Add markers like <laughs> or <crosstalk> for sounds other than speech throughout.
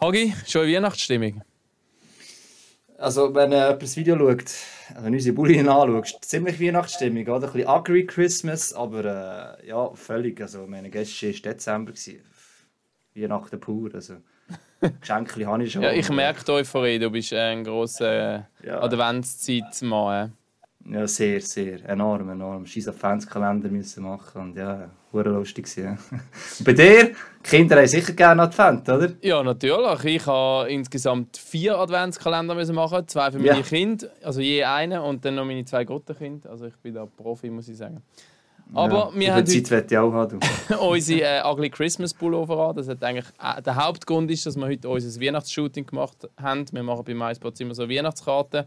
Hagi, schon in Weihnachtsstimmung? Also, wenn äh, jemand das Video schaut, wenn unsere Bullien anschaut, ziemlich Weihnachtsstimmung, oder? Ein bisschen ugly Christmas, aber äh, ja, völlig. Also, meine Gäste war Dezember. Gewesen. Weihnachten pur. Also, <laughs> Geschenke habe ich schon. ja, ich merke die Euphorie, du bist ein grosser äh, ja. Adventszeitmann. Ja, sehr, sehr. Enorm, enorm. Scheiß Adventskalender müssen machen und ja, hure lustig ja. <laughs> Bei dir, Kinder haben sicher gerne Advent, oder? Ja, natürlich. Ich habe insgesamt vier Adventskalender müssen machen, zwei für meine ja. Kinder, also je einen und dann noch meine zwei Gottenkinder. Also ich bin da Profi, muss ich sagen. Aber ja, wir haben Zeit heute ich auch haben, <laughs> unsere äh, Ugly Christmas Pullover an. Das hat eigentlich, äh, der Hauptgrund ist, dass wir heute unser Weihnachtsshooting gemacht haben. Wir machen bei MySpots immer so Weihnachtskarten.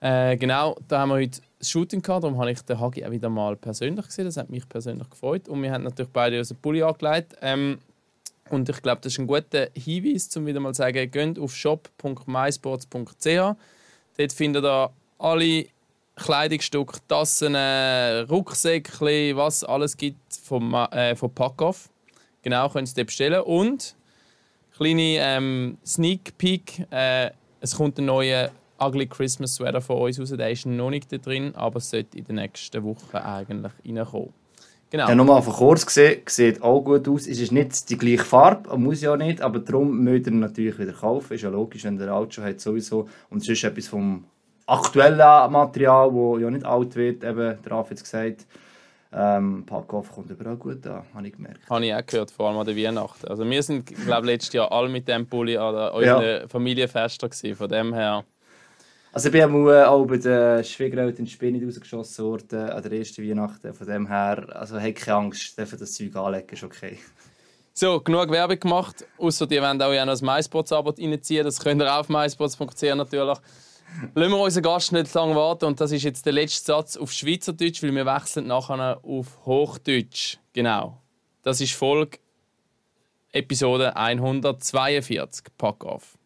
Äh, genau, da haben wir heute das Shooting gehabt, darum habe ich den Hagi auch wieder mal persönlich gesehen. Das hat mich persönlich gefreut. Und wir haben natürlich beide unseren Pulli angelegt. Ähm, und ich glaube, das ist ein guter Hinweis, um wieder mal zu sagen, geht auf shop.mysports.ch. Dort findet ihr alle Kleidungsstücke, Tassen, Rucksäckchen, was alles gibt vom, äh, vom Packoff. Genau, könnt ihr dort bestellen. Und kleine ähm, Sneak Peek, äh, es kommt ein neuer Ugly Christmas Sweater von uns raus. Der ist noch nicht da drin, aber sollte in den nächsten Wochen eigentlich reinkommen. Genau. Ja, nochmal von kurz gesehen, sieht auch gut aus. Es ist nicht die gleiche Farbe, muss ja nicht, aber darum müsst ihr natürlich wieder kaufen. Ist ja logisch, wenn der alt schon hat sowieso. Und es ist etwas vom aktuellen Material, das ja nicht alt wird, eben, der Raf jetzt gesagt. Ähm, Packoff kommt überall gut an, habe ich gemerkt. Habe ich auch gehört, vor allem an der Weihnachten. Also wir sind, glaube letztes Jahr alle mit dem Pulli an unseren ja. Familienfesten gewesen. Von dem her also ich bin auch bei den Schwiegereltern in Spinnen rausgeschossen worden an der ersten Weihnachten. Von dem her, also habe keine Angst, dürfen das Zeug anlegen, ist okay. So, genug Werbung gemacht. Außer die wollen auch noch ein MySpots-Abo reinziehen. Das könnt ihr auch auf myspots.ch natürlich. Lassen wir unseren Gast nicht lange warten. Und das ist jetzt der letzte Satz auf Schweizerdeutsch, weil wir wechseln nachher auf Hochdeutsch. Genau. Das ist Folge Episode 142. Pack auf.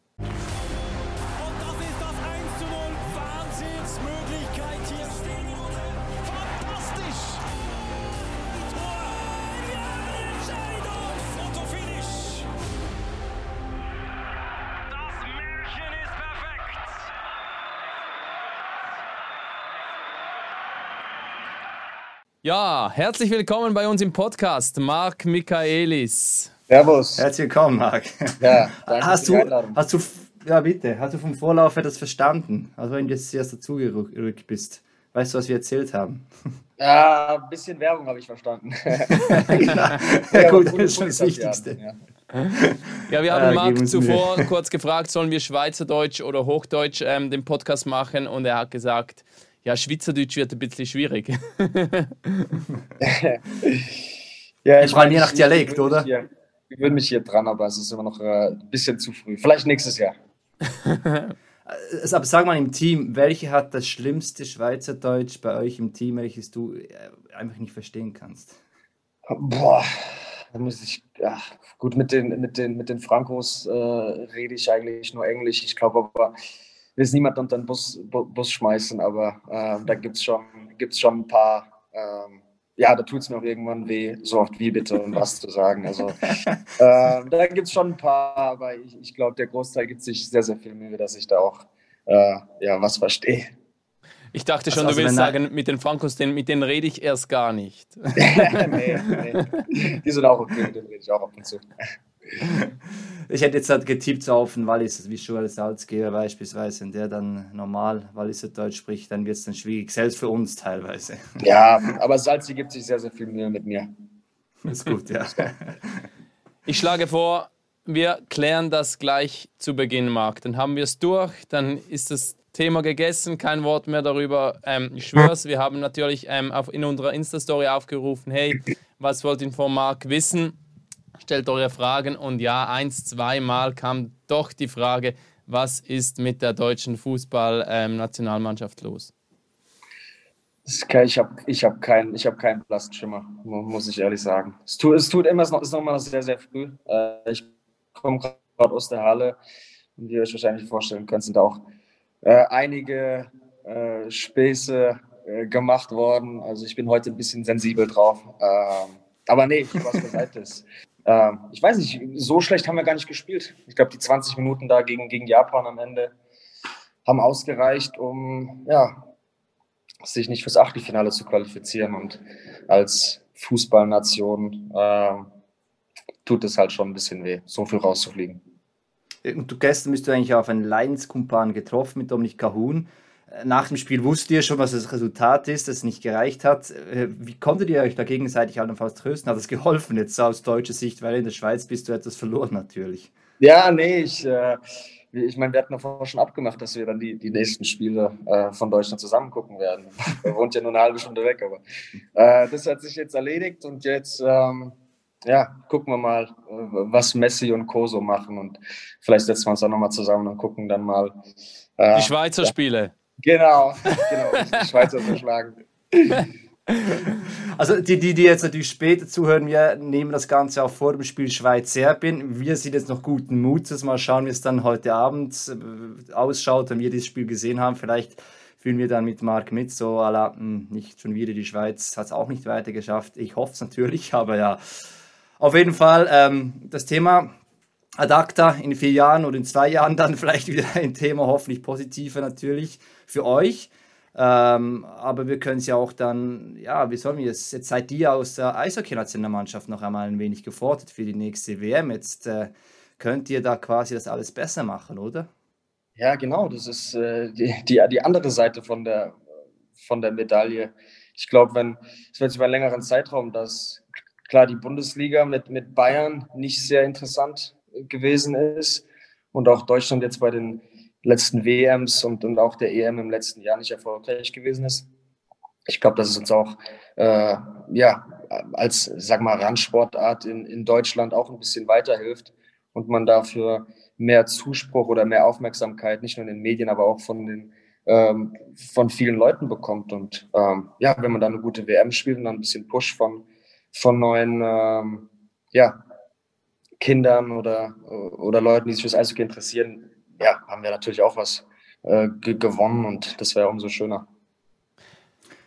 Ja, herzlich willkommen bei uns im Podcast, Marc Michaelis. Servus. Herzlich willkommen, Marc. Ja, <laughs> danke hast du, hast du, ja bitte, hast du vom Vorlauf das verstanden? Also wenn du jetzt erst dazugerückt bist. Weißt du, was wir erzählt haben? Ja, ein bisschen Werbung habe ich verstanden. <laughs> ja, ja, gut, das ist schon das Wichtigste. Ja. ja, wir haben äh, Marc zuvor kurz gefragt, sollen wir Schweizerdeutsch oder Hochdeutsch ähm, den Podcast machen? Und er hat gesagt, ja, Schweizerdeutsch wird ein bisschen schwierig. <laughs> ja, ich meine, je nach Dialekt, oder? Hier, ich würde mich hier dran, aber es ist immer noch äh, ein bisschen zu früh. Vielleicht nächstes Jahr. Also, <laughs> aber sag mal im Team, welche hat das schlimmste Schweizerdeutsch bei euch im Team, welches du äh, einfach nicht verstehen kannst? Boah, da muss ich, ja, gut, mit den, mit den, mit den Frankos äh, rede ich eigentlich nur Englisch. Ich glaube aber, will jetzt niemand unter den Bus, Bus schmeißen, aber äh, da gibt es schon, gibt's schon ein paar, ähm, ja, da tut es mir auch irgendwann weh, so oft wie bitte und was zu sagen. Also <laughs> äh, da gibt es schon ein paar, aber ich, ich glaube, der Großteil gibt sich sehr, sehr viel Mühe, dass ich da auch äh, ja, was verstehe. Ich dachte schon, also, du willst sagen, mit den Frankos, mit denen rede ich erst gar nicht. <laughs> nee, nee. Die sind auch okay, mit denen rede ich auch ab und zu. Ich hätte jetzt halt getippt so auf einen Wallis, wie Joel Salzgeber beispielsweise, wenn der dann normal Walliser Deutsch spricht, dann wird es dann schwierig, selbst für uns teilweise. Ja, aber Salzi gibt sich sehr, sehr viel Mühe mit mir. Ist gut, ja. Ich schlage vor, wir klären das gleich zu Beginn, Marc. Dann haben wir es durch, dann ist das Thema gegessen, kein Wort mehr darüber. Ähm, ich schwör's, wir haben natürlich ähm, auf, in unserer Insta-Story aufgerufen, hey, was wollt ihr von Marc wissen? Stellt eure Fragen und ja, eins, zweimal kam doch die Frage, was ist mit der deutschen Fußball-Nationalmannschaft ähm, los? Ich habe ich hab keinen hab kein Blastschimmer, muss ich ehrlich sagen. Es tut, es tut immer, es ist noch mal sehr, sehr früh. Äh, ich komme gerade aus der Halle und wie ihr euch wahrscheinlich vorstellen könnt, sind auch äh, einige äh, Späße gemacht worden. Also ich bin heute ein bisschen sensibel drauf. Ähm, aber nee, was beiseite ist. äh, ich weiß nicht, so schlecht haben wir gar nicht gespielt. Ich glaube, die 20 Minuten da gegen, gegen Japan am Ende haben ausgereicht, um ja, sich nicht fürs Achtelfinale zu qualifizieren. Und als Fußballnation äh, tut es halt schon ein bisschen weh, so viel rauszufliegen. Und du gestern bist du eigentlich auf einen Leidenskumpan getroffen mit Dominik Cahun. Nach dem Spiel wusstet ihr schon, was das Resultat ist, dass es nicht gereicht hat. Äh, wie konntet ihr euch da gegenseitig allenfalls trösten? Hat es geholfen jetzt aus deutscher Sicht, weil in der Schweiz bist du etwas verloren natürlich? Ja, nee, ich, äh, ich meine, wir hatten davor schon abgemacht, dass wir dann die, die nächsten Spiele äh, von Deutschland zusammen gucken werden. <laughs> Er wohnt ja nur eine halbe Stunde weg, aber äh, das hat sich jetzt erledigt und jetzt ähm, ja, gucken wir mal, was Messi und Koso machen und vielleicht setzen wir uns auch nochmal zusammen und gucken dann mal. Äh, die Schweizer ja. Spiele. Genau, <laughs> genau, Schweizer verschlagen. Also die, die, die jetzt natürlich später zuhören, wir nehmen das Ganze auch vor dem Spiel Schweiz-Serbien. Wir sind jetzt noch guten Mutes. Mal schauen, wie es dann heute Abend äh, ausschaut, wenn wir dieses Spiel gesehen haben. Vielleicht fühlen wir dann mit Marc mit, so la, hm, nicht schon wieder die Schweiz hat es auch nicht weiter geschafft. Ich hoffe es natürlich, <laughs> aber ja. Auf jeden Fall ähm, das Thema Adapta in vier Jahren oder in zwei Jahren dann <laughs> vielleicht wieder ein Thema, hoffentlich positiver natürlich für euch. Ähm, aber wir können es ja auch dann, ja, wie sollen wir es? Jetzt seid ihr aus der Eishockey-Nationalmannschaft noch einmal ein wenig gefordert für die nächste WM. Jetzt äh, könnt ihr da quasi das alles besser machen, oder? Ja, genau. Das ist äh, die, die, die andere Seite von der, von der Medaille. Ich glaube, wenn es wird über einen längeren Zeitraum, dass klar die Bundesliga mit, mit Bayern nicht sehr interessant gewesen ist und auch Deutschland jetzt bei den letzten WMs und, und auch der EM im letzten Jahr nicht erfolgreich gewesen ist. Ich glaube, dass es uns auch äh, ja, als, sag mal, Randsportart in, in Deutschland auch ein bisschen weiterhilft und man dafür mehr Zuspruch oder mehr Aufmerksamkeit, nicht nur in den Medien, aber auch von den ähm, von vielen Leuten bekommt. Und ähm, ja, wenn man da eine gute WM spielt und dann ein bisschen Push von, von neuen ähm, ja, Kindern oder, oder Leuten, die sich fürs Eishockey interessieren, ja, haben wir natürlich auch was äh, gewonnen und das wäre umso schöner.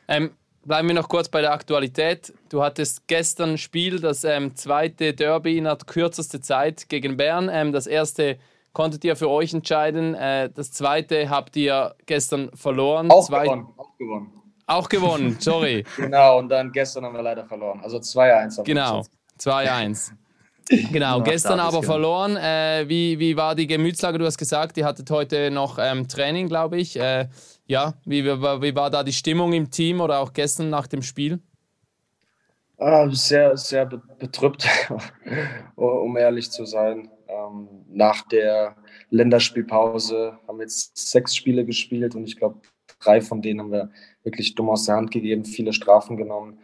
Ähm, bleiben wir noch kurz bei der Aktualität. Du hattest gestern ein Spiel, das ähm, zweite Derby in der kürzesten Zeit gegen Bern. Ähm, das erste konntet ihr für euch entscheiden. Äh, das zweite habt ihr gestern verloren. Auch Zwei gewonnen. Auch gewonnen. Auch gewonnen, sorry. <laughs> genau, und dann gestern haben wir leider verloren. Also 2-1. Genau, 2-1. Genau, gestern aber verloren. Äh, wie, wie war die Gemütslage? Du hast gesagt, ihr hattet heute noch ähm, Training, glaube ich. Äh, ja, wie, wie, wie, war da die Stimmung im Team oder auch gestern nach dem Spiel? Ah, sehr, sehr betrübt, <laughs> um ehrlich zu sein. Ähm, nach der Länderspielpause haben wir jetzt sechs Spiele gespielt und ich glaube, drei von denen haben wir wirklich dumm aus der Hand gegeben, viele Strafen genommen.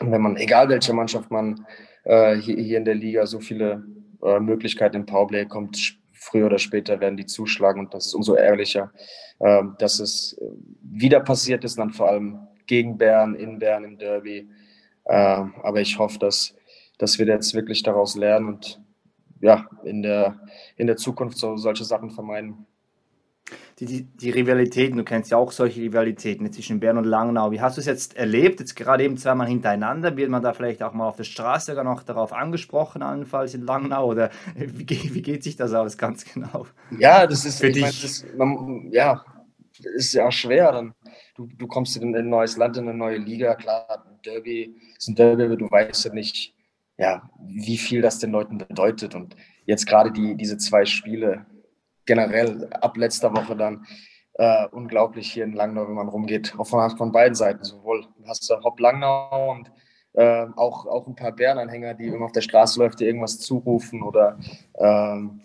Wenn man, egal welche Mannschaft man äh, hier, hier, in der Liga, so viele äh, Möglichkeiten im Powerplay kommt, früher oder später werden die zuschlagen und das ist umso ärgerlicher, äh, dass es äh, wieder passiert ist, dann vor allem gegen Bern, in Bern im Derby. Ähm, aber ich hoffe, dass, dass wir jetzt wirklich daraus lernen und ja, in der, in der Zukunft so solche Sachen vermeiden die, die, die Rivalitäten, du kennst ja auch solche Rivalitäten zwischen Bern und Langnau. Wie hast du es jetzt erlebt? Jetzt gerade eben zweimal hintereinander. Wird man da vielleicht auch mal auf der Straße sogar noch darauf angesprochen, allenfalls in Langnau? Oder <laughs> wie, wie geht sich das aus ganz genau? Ja, das ist für dich. Meine, das, man, ja, ist ja schwer. Dann, du, du kommst in ein neues Land, in eine neue Liga. Klar, ein Derby ist ein Derby, du weißt ja nicht, ja, wie viel das den Leuten bedeutet. Und jetzt gerade die, diese zwei Spiele, generell ab letzter Woche dann äh, unglaublich hier in Langnau, wenn man rumgeht. Auch von, von beiden Seiten. Sowohl hast du Hopp Langnau und äh, auch, auch ein paar Bärenanhänger, die, wenn auf der Straße läuft, dir irgendwas zurufen oder ähm,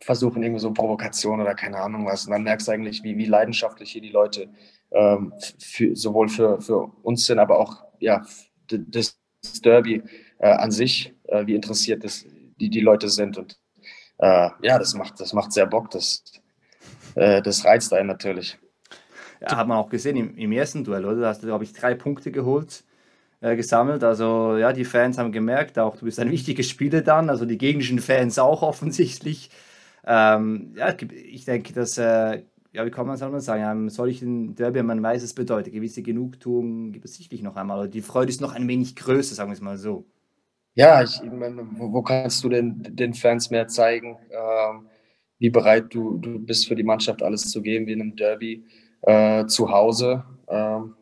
versuchen irgendwie so Provokation oder keine Ahnung was. Und dann merkst du eigentlich, wie, wie leidenschaftlich hier die Leute ähm, für, sowohl für, für uns sind, aber auch ja, das Derby äh, an sich, äh, wie interessiert das, die, die Leute sind. Und äh, ja, das macht, das macht sehr Bock. Das, äh, das reizt einen natürlich. Ja, hat man auch gesehen im, im ersten Duell, oder? Da hast du, glaube ich, drei Punkte geholt, äh, gesammelt. Also, ja, die Fans haben gemerkt, auch du bist ein <laughs> wichtiger Spieler dann. Also, die gegnerischen Fans auch offensichtlich. Ähm, ja, ich denke, dass, äh, ja, wie kann man es auch sagen, einem solchen Derby, man weiß, es bedeutet, gewisse Genugtuung gibt es sicherlich noch einmal. Die Freude ist noch ein wenig größer, sagen wir es mal so. Ja, ich meine, wo, kannst du den, den Fans mehr zeigen, ähm, wie bereit du, du bist für die Mannschaft alles zu geben, wie in einem Derby äh, zu Hause. Ähm,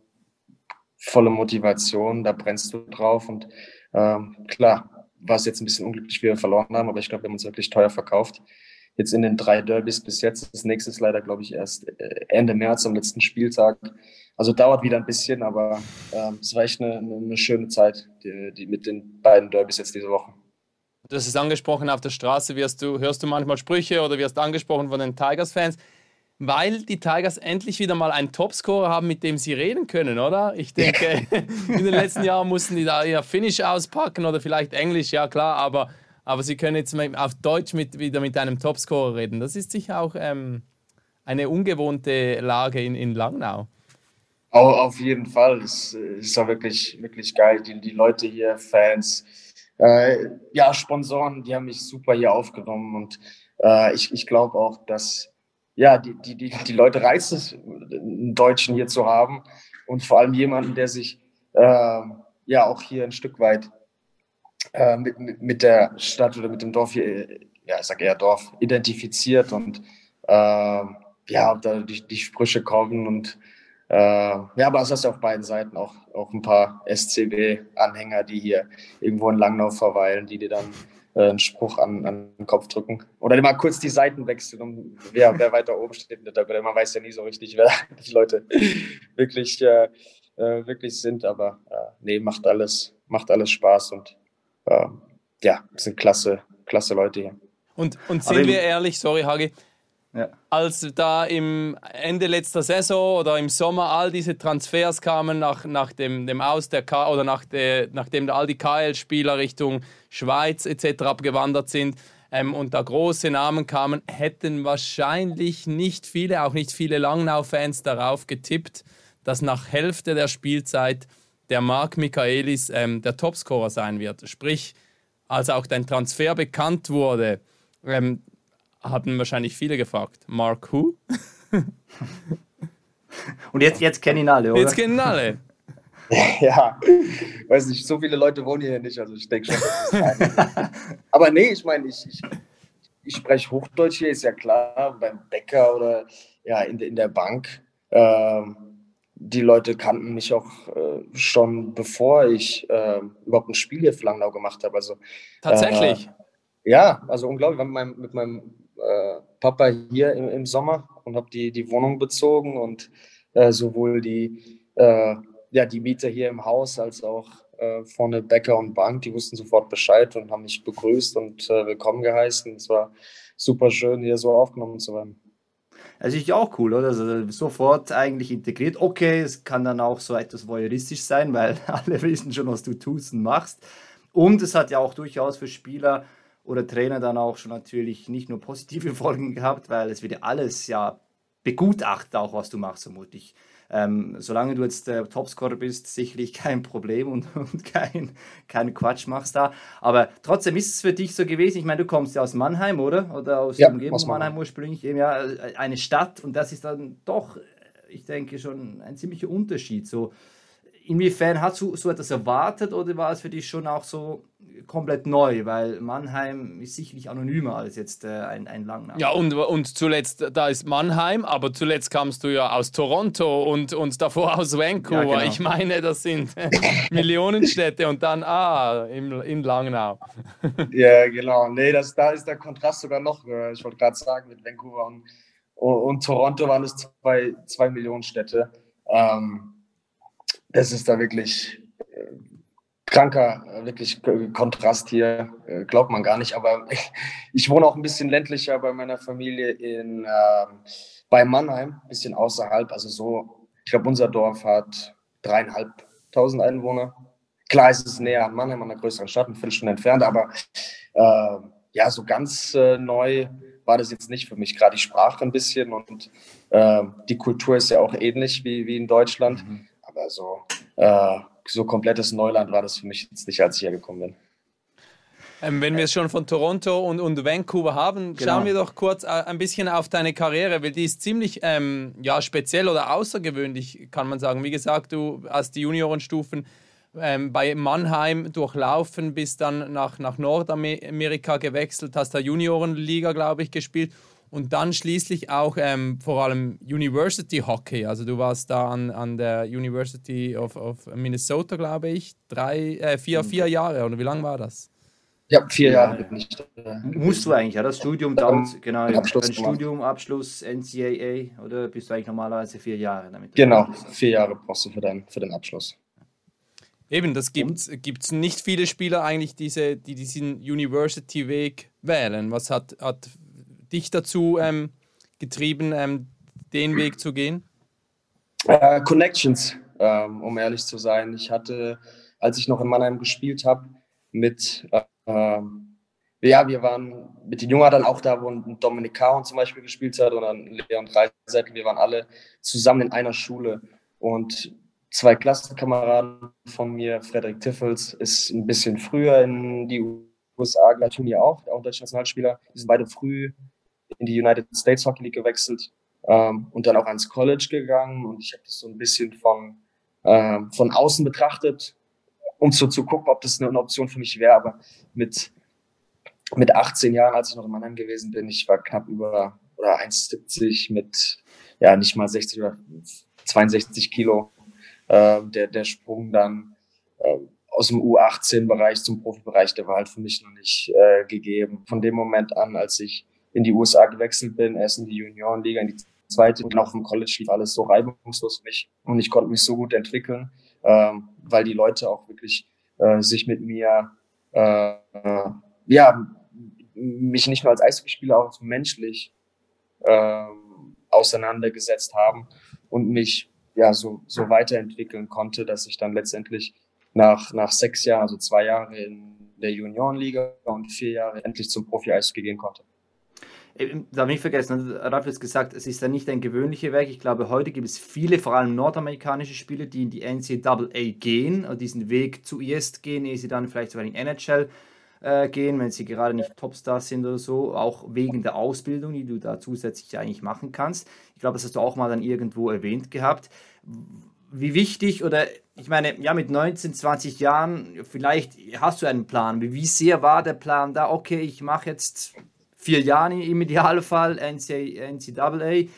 volle Motivation, da brennst du drauf und ähm, klar, war es jetzt ein bisschen unglücklich, wie wir verloren haben, aber ich glaube, wir haben uns wirklich teuer verkauft. Jetzt in den drei Derbys bis jetzt. Das nächste ist leider, glaube ich, erst äh, Ende März am letzten Spieltag. Also dauert wieder ein bisschen, aber ähm, es war echt eine, eine schöne Zeit, die, die, mit den beiden Derbys jetzt diese Woche. Du hast es angesprochen, auf der Straße wirst du, hörst du manchmal Sprüche oder wirst angesprochen von den Tigers-Fans weil die Tigers endlich wieder mal einen Topscorer haben, mit dem sie reden können, oder? Ich denke, <laughs> in den letzten Jahren mussten die da ihr Finnish auspacken oder vielleicht Englisch, ja klar, aber, aber sie können jetzt auf Deutsch mit, wieder mit einem Topscorer reden. Das ist sicher auch ähm, eine ungewohnte Lage in, in Langnau. Oh, auf jeden Fall. Es ist auch wirklich, wirklich geil. Die, die Leute hier, Fans, äh, ja, Sponsoren, die haben mich super hier aufgenommen und äh, ich, ich glaube auch, dass ja, die, die, die, die Leute reizt es, einen Deutschen hier zu haben und vor allem jemanden, der sich äh, ja auch hier ein Stück weit äh, mit, mit, der Stadt oder mit dem Dorf hier, ja, ich sag eher Dorf, identifiziert und äh, ja, da die, die Sprüche kommen und äh, ja, aber es ist auf beiden Seiten auch, auch ein paar SCB-Anhänger, die hier irgendwo in Langnau verweilen, die dir dann äh, einen Spruch an, an den Kopf drücken. Oder mal kurz die Seiten wechseln, um wer, wer weiter oben steht in der Tabelle. Man weiß ja nie so richtig, wer <laughs> die Leute wirklich, äh, äh, wirklich sind. Aber äh, nee, macht alles, macht alles Spaß und äh, ja, sind klasse, klasse Leute hier. Und, und sind wir ehrlich, sorry Hagi, ja. Als da im Ende letzter Saison oder im Sommer all diese Transfers kamen nach, nach dem, dem Aus der K oder nach der, nachdem all die KL-Spieler Richtung Schweiz etc. abgewandert sind ähm, und da große Namen kamen, hätten wahrscheinlich nicht viele, auch nicht viele Langnau-Fans darauf getippt, dass nach Hälfte der Spielzeit der Marc Michaelis ähm, der Topscorer sein wird. Sprich, als auch dein Transfer bekannt wurde, ähm, haben wahrscheinlich viele gefragt. Mark who? <laughs> Und jetzt, jetzt kennen ihn alle, oder? Jetzt kennen ihn alle. <laughs> ja, weiß nicht, so viele Leute wohnen hier nicht, also ich denke schon, <laughs> Aber nee, ich meine, ich, ich, ich spreche Hochdeutsch hier, ist ja klar, beim Bäcker oder ja, in, in der Bank. Ähm, die Leute kannten mich auch äh, schon, bevor ich äh, überhaupt ein Spiel hier für Langnau gemacht habe. Also, Tatsächlich? Äh, ja, also unglaublich. Mit meinem, mit meinem äh, Papa hier im, im Sommer und habe die, die Wohnung bezogen und äh, sowohl die, äh, ja, die Mieter hier im Haus als auch vorne Bäcker und Bank, die wussten sofort Bescheid und haben mich begrüßt und willkommen geheißen. Es war super schön, hier so aufgenommen zu werden. Also ich auch cool, oder? Also sofort eigentlich integriert. Okay, es kann dann auch so etwas voyeuristisch sein, weil <laughs> alle wissen schon, was du tust und machst. Und es hat ja auch durchaus für Spieler oder Trainer dann auch schon natürlich nicht nur positive <laughs> Folgen gehabt, weil es wird ja alles ja begutachtet, auch was du machst, vermutlich. Ähm, solange du jetzt der Topscorer bist, sicherlich <laughs> kein Problem und, und kein, kein Quatsch machst da. Aber trotzdem ist es für dich so gewesen. Ich meine, du kommst ja aus Mannheim, oder? Oder aus ja, der Umgebung Mannheim ursprünglich, eben ja eine Stadt und das ist dann doch, ich denke, schon ein ziemlicher Unterschied. So, inwiefern hast du so etwas erwartet oder war es für dich schon auch so komplett neu, weil Mannheim ist sicherlich anonymer als jetzt äh, ein, ein Langnau. Ja, und, und zuletzt, da ist Mannheim, aber zuletzt kamst du ja aus Toronto und, und davor aus Vancouver. Ja, genau. Ich meine, das sind <laughs> Millionenstädte und dann, ah, im, in Langnau. ja, genau. Nee, das, da ist der Kontrast sogar noch, ich wollte gerade sagen, mit Vancouver und, und, Toronto waren es zwei, zwei Millionenstädte. Ähm, das ist da wirklich kranker, äh, wirklich Kontrast hier, äh, glaubt man gar nicht. Aber ich, ich wohne auch ein bisschen ländlicher bei meiner Familie in, äh, bei Mannheim, ein bisschen außerhalb. Also so, ich glaube, unser Dorf hat dreieinhalbtausend Einwohner. Klar ist es näher an Mannheim, an einer größeren Stadt, eine Viertelstunde entfernt, aber äh, ja, so ganz äh, neu war das jetzt nicht für mich. Gerade die Sprache ein bisschen und äh, die Kultur ist ja auch ähnlich wie, wie in Deutschland. Mhm. Aber so so komplettes Neuland war das für mich jetzt nicht, als ich hier gekommen bin. Ähm, wenn wir es schon von Toronto und, und Vancouver haben, genau. schauen wir doch kurz äh, ein bisschen auf deine Karriere, weil die ist ziemlich ähm, ja, speziell oder außergewöhnlich, kann man sagen. Wie gesagt, du hast die Juniorenstufen ähm, bei Mannheim durchlaufen, bist dann nach, nach Nordamerika gewechselt, hast da Juniorenliga, glaube ich, gespielt und dann schließlich auch ähm, vor allem University Hockey. Also du warst da an, an der University of, of Minnesota, glaube ich, drei, äh, vier, vier Jahre oder wie lange war das? Ja, vier Jahre bin ich da. Musst du eigentlich, ja, das Studium dann, genau, Abschluss Studium, Abschluss, NCAA oder bist du eigentlich normalerweise vier Jahre damit? Genau, vier Jahre brauchst du für, dein, für den Abschluss. Eben, das gibt es nicht viele Spieler eigentlich, diese, die diesen University-Weg wählen. Was hat, hat dich dazu ähm, getrieben, ähm, den Weg zu gehen? Uh, Connections, ähm, um ehrlich zu sein. Ich hatte, als ich noch in Mannheim gespielt habe, mit, äh, ja, wir waren mit den Jungen dann auch da, wo Dominik Karon zum Beispiel gespielt hat dann Leon Dreisettel. Wir waren alle zusammen in einer Schule und zwei Klassenkameraden von mir, Frederik Tiffels, ist ein bisschen früher in die USA, Turnier auch, auch deutscher Nationalspieler. Die sind beide früh in die United States Hockey League gewechselt ähm, und dann auch ans College gegangen. Und ich habe das so ein bisschen von, ähm, von außen betrachtet, um so zu gucken, ob das eine, Option für mich wäre. Aber mit, mit 18 Jahren, als ich noch in Mannheim gewesen bin, ich war knapp über oder 1,70 mit ja nicht mal 60 oder 62 Kilo. Äh, der, der Sprung dann äh, aus dem U18-Bereich zum Profibereich, der war halt für mich noch nicht äh, gegeben. Von dem Moment an, als ich in die USA gewechselt bin, erst in die Juniorenliga, in die zweite und auch im College lief alles so reibungslos für mich und ich konnte mich so gut entwickeln, ähm, weil die Leute auch wirklich äh, sich mit mir, äh, ja, mich nicht nur als Eishockeyspieler, auch menschlich äh, auseinandergesetzt haben und mich ja so, so weiterentwickeln konnte, dass ich dann letztendlich nach, nach sechs Jahren, also zwei Jahre in der Juniorenliga und vier Jahre endlich zum Profi-Eishockey gehen konnte. Äh, darf nicht vergessen, Ralf hat gesagt, es ist ja nicht ein gewöhnlicher Weg. Ich glaube, heute gibt es viele, vor allem nordamerikanische Spieler, die in die NCAA gehen, und diesen Weg zuerst gehen, ehe sie dann vielleicht sogar in die NHL äh, gehen, wenn sie gerade nicht Topstars sind oder so, auch wegen der Ausbildung, die du da zusätzlich eigentlich machen kannst. Ich glaube, das hast du auch mal dann irgendwo erwähnt gehabt. Wie wichtig oder ich meine, ja, mit 19, 20 Jahren, vielleicht hast du einen Plan. Wie sehr war der Plan da? Okay, ich mache jetzt vier Jahren im Idealfall NCAA.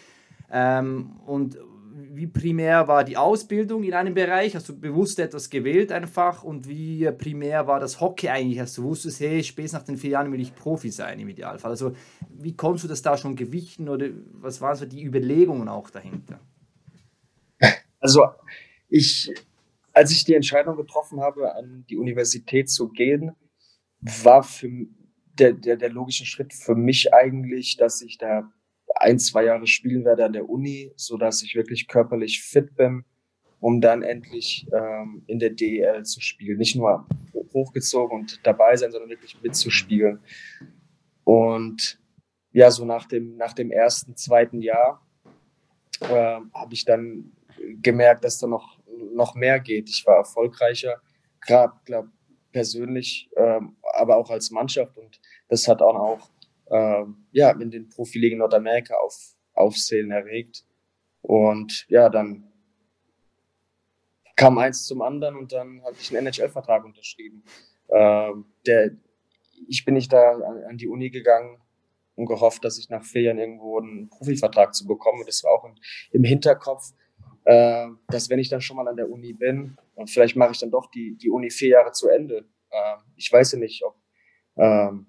Ähm, und wie primär war die Ausbildung in einem Bereich? Hast du bewusst etwas gewählt einfach? Und wie primär war das Hockey eigentlich? Hast du wusstest, hey, spätestens nach den vier Jahren will ich Profi sein im Idealfall. Also wie konntest du das da schon gewichten oder was waren so die Überlegungen auch dahinter? Also ich, als ich die Entscheidung getroffen habe, an die Universität zu gehen, war für, der, der, der logische Schritt für mich eigentlich, dass ich da ein, zwei Jahre spielen werde an der Uni, so dass ich wirklich körperlich fit bin, um dann endlich ähm, in der DEL zu spielen. Nicht nur hochgezogen und dabei sein, sondern wirklich mitzuspielen. Und ja, so nach dem, nach dem ersten, zweiten Jahr äh, habe ich dann gemerkt, dass da noch, noch mehr geht. Ich war erfolgreicher, gerade, glaube persönlich, ähm, aber auch als Mannschaft. Und das hat auch, auch ähm, ja, in den Profiligen Nordamerika auf, Aufsehen erregt. Und ja, dann kam eins zum anderen und dann habe ich einen NHL-Vertrag unterschrieben. Ähm, der, ich bin nicht da an, an, die Uni gegangen und gehofft, dass ich nach vier Jahren irgendwo einen Profivertrag zu bekommen. Und das war auch im Hinterkopf, äh, dass wenn ich dann schon mal an der Uni bin, und vielleicht mache ich dann doch die, die Uni vier Jahre zu Ende. Äh, ich weiß ja nicht, ob ähm,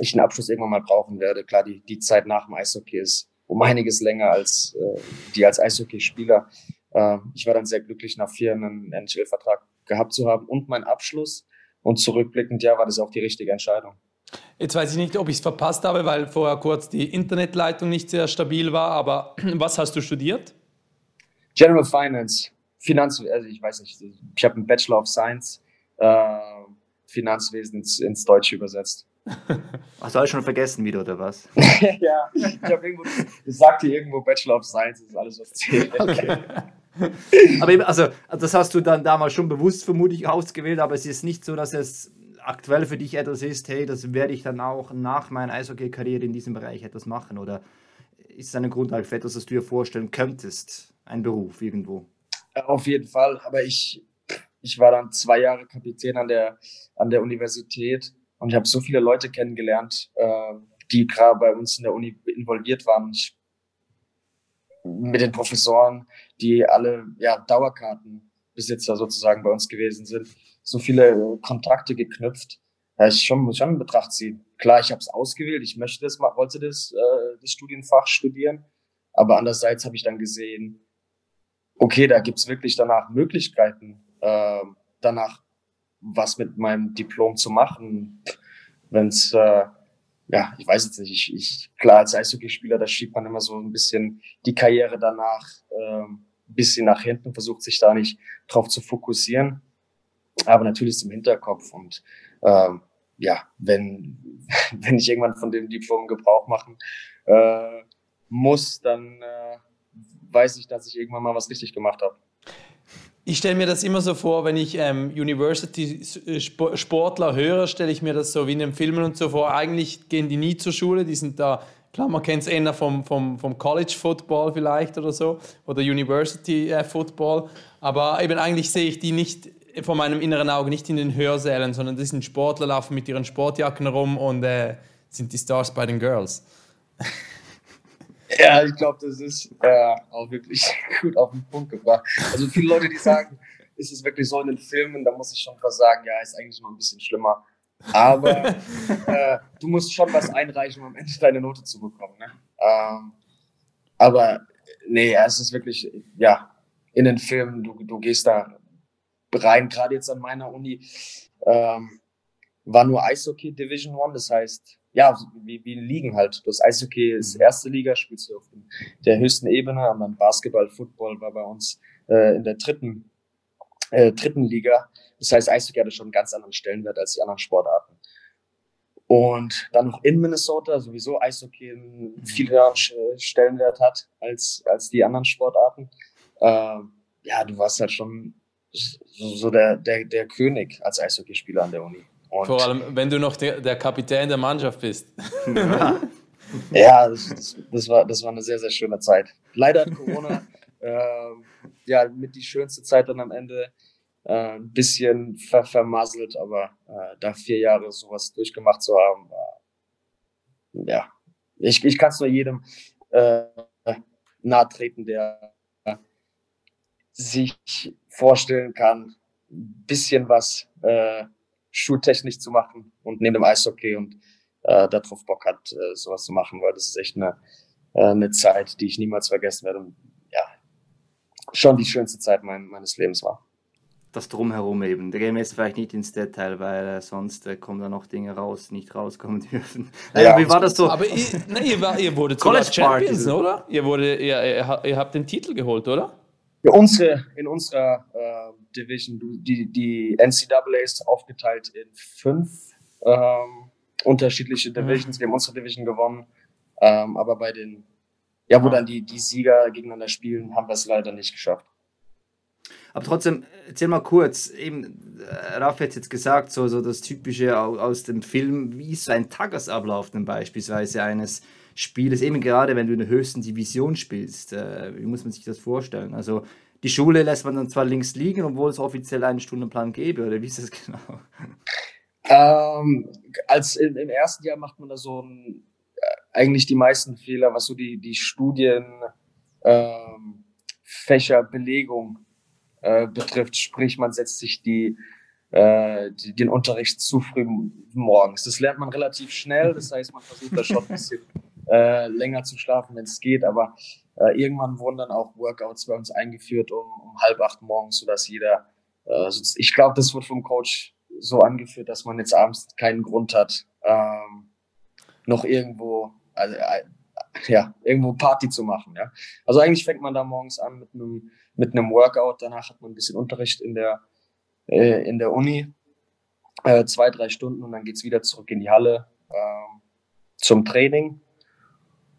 ich einen Abschluss irgendwann mal brauchen werde. Klar, die, die Zeit nach dem Eishockey ist um einiges länger als äh, die als Eishockeyspieler. Äh, ich war dann sehr glücklich, nach vier einen NHL-Vertrag gehabt zu haben und meinen Abschluss. Und zurückblickend, ja, war das auch die richtige Entscheidung. Jetzt weiß ich nicht, ob ich es verpasst habe, weil vorher kurz die Internetleitung nicht sehr stabil war, aber <clears throat> was hast du studiert? General Finance, Finanz, also ich weiß nicht, ich habe einen Bachelor of Science, äh, Finanzwesen ins, ins Deutsche übersetzt. <laughs> Hast du alles schon vergessen wieder, oder was? <laughs> ja, ich habe irgendwo, ich sagte irgendwo Bachelor of Science, das ist alles, was zählt. <laughs> Okay. aber eben, also, das hast du dann damals schon bewusst vermutlich ausgewählt, aber es ist nicht so, dass es aktuell für dich etwas ist, hey, das werde ich dann auch nach meiner Eishockey-Karriere in diesem Bereich etwas machen, oder ist es eine Grundlage für etwas, das du dir vorstellen könntest, ein Beruf irgendwo? Auf jeden Fall, aber ich, ich war dann zwei Jahre Kapitän an der, an der Universität und ich habe so viele Leute kennengelernt, äh, die gerade bei uns in der Uni involviert waren. Ich, mit den Professoren, die alle ja, Dauerkartenbesitzer sozusagen bei uns gewesen sind, so viele Kontakte geknüpft. Ja, ich schon, muss schon in Betracht ziehen. Klar, ich habe es ausgewählt, ich möchte das, wollte das, äh, das Studienfach studieren, aber andererseits habe ich dann gesehen, okay, da gibt's wirklich danach Möglichkeiten, äh, danach was mit meinem Diplom zu machen. Wenn's äh, ja, ich weiß jetzt nicht, ich, ich klar, als Eishockeyspieler, da schiebt man immer so ein bisschen die Karriere danach ein bisschen nach hinten, versucht sich da nicht drauf zu fokussieren. Aber natürlich ist im Hinterkopf und ähm, ja, wenn, <laughs> wenn ich irgendwann von dem Diplom Gebrauch machen äh, muss, dann äh, weiß ich, dass ich irgendwann mal was richtig gemacht habe. Ich stelle mir das immer so vor, wenn ich ähm, University-Sportler höre, stelle ich mir das so wie in den Filmen und so vor. Eigentlich gehen die nie zur Schule, die sind da, klar, man kennt es eher vom, vom, vom College-Football vielleicht oder so, oder University-Football, aber eben eigentlich sehe ich die nicht vor meinem inneren Auge, nicht in den Hörsälen, sondern das sind Sportler, laufen mit ihren Sportjacken rum und äh, sind die Stars bei den Girls. <laughs> <laughs> Ja, ich glaube, das ist äh, auch wirklich <laughs> gut auf den Punkt gebracht. Also viele Leute, die sagen, <laughs> ist es wirklich so in den Filmen, da muss ich schon fast sagen, ja, ist eigentlich noch ein bisschen schlimmer. Aber äh, du musst schon was einreichen, um am Ende deine Note zu bekommen. Ne? Ähm, aber nee, es ist wirklich, ja, in den Filmen, du, du gehst da rein, gerade jetzt an meiner Uni, ähm, war nur Eishockey Division One, das heißt, ja, wie, wie Ligen halt. Das Eishockey ist mhm. erste Liga, spielst du auf der höchsten Ebene und dann Basketball, Football war bei uns äh, in der dritten, äh, dritten Liga. Das heißt, Eishockey hatte schon einen ganz anderen Stellenwert als die anderen Sportarten. Und dann noch in Minnesota sowieso Eishockey einen viel höheren Stellenwert hat als, als die anderen Sportarten. Äh, ja, du warst halt schon so, so der, der, der König als Eishockeyspieler an der Uni. Und Vor allem, wenn du noch der, der Kapitän der Mannschaft bist. Ja, <laughs> ja das, das, das, war, das war eine sehr, sehr schöne Zeit. Leider hat Corona <laughs> äh, ja, mit die schönste Zeit dann am Ende äh, ein bisschen ver vermasselt, aber äh, da vier Jahre sowas durchgemacht zu haben, war, ja, ich, ich kann es nur jedem äh, nahe treten, der sich vorstellen kann, ein bisschen was äh, schultechnisch zu machen und neben dem Eishockey und äh, darauf Bock hat, äh, sowas zu machen, weil das ist echt eine, äh, eine Zeit, die ich niemals vergessen werde und ja, schon die schönste Zeit mein, meines Lebens war. Das Drumherum eben. Da gehen wir jetzt vielleicht nicht ins Detail, weil äh, sonst äh, kommen da noch Dinge raus, die nicht rauskommen <laughs> dürfen. Ja, wie war das so? Aber ihr, ne, ihr, war, ihr wurde College Champions, oder? Ihr, wurde, ihr, ihr, ihr habt den Titel geholt, oder? Ja, unsere, in unserer äh, Division, die, die NCAA ist aufgeteilt in fünf ähm, unterschiedliche Divisions. Wir haben unsere Division gewonnen, ähm, aber bei den, ja, wo dann die, die Sieger gegeneinander spielen, haben wir es leider nicht geschafft. Aber trotzdem, erzähl mal kurz, eben, äh, Raff hat jetzt gesagt, so, so das Typische aus dem Film, wie ist so ein Tagesablauf denn beispielsweise eines Spiel ist eben gerade, wenn du in der höchsten Division spielst. Äh, wie muss man sich das vorstellen? Also die Schule lässt man dann zwar links liegen, obwohl es offiziell einen Stundenplan gäbe, oder wie ist das <laughs> genau? Ähm, als im, im, ersten Jahr macht man da so ein, äh, eigentlich die meisten Fehler, was so die, die Studienfächerbelegung ähm, äh, betrifft. Sprich, man setzt sich die, äh, die, den Unterricht zu früh morgens. Das lernt man relativ schnell, das heißt, man versucht da schon ein bisschen äh, länger zu schlafen, wenn es geht. Aber äh, irgendwann wurden dann auch Workouts bei uns eingeführt um, um halb acht morgens, sodass jeder, äh, ich glaube, das wird vom Coach so angeführt, dass man jetzt abends keinen Grund hat, ähm, noch irgendwo, also, äh, ja, irgendwo Party zu machen. Ja. Also eigentlich fängt man da morgens an mit einem mit einem Workout, danach hat man ein bisschen Unterricht in der äh, in der Uni, äh, zwei drei Stunden und dann geht's wieder zurück in die Halle äh, zum Training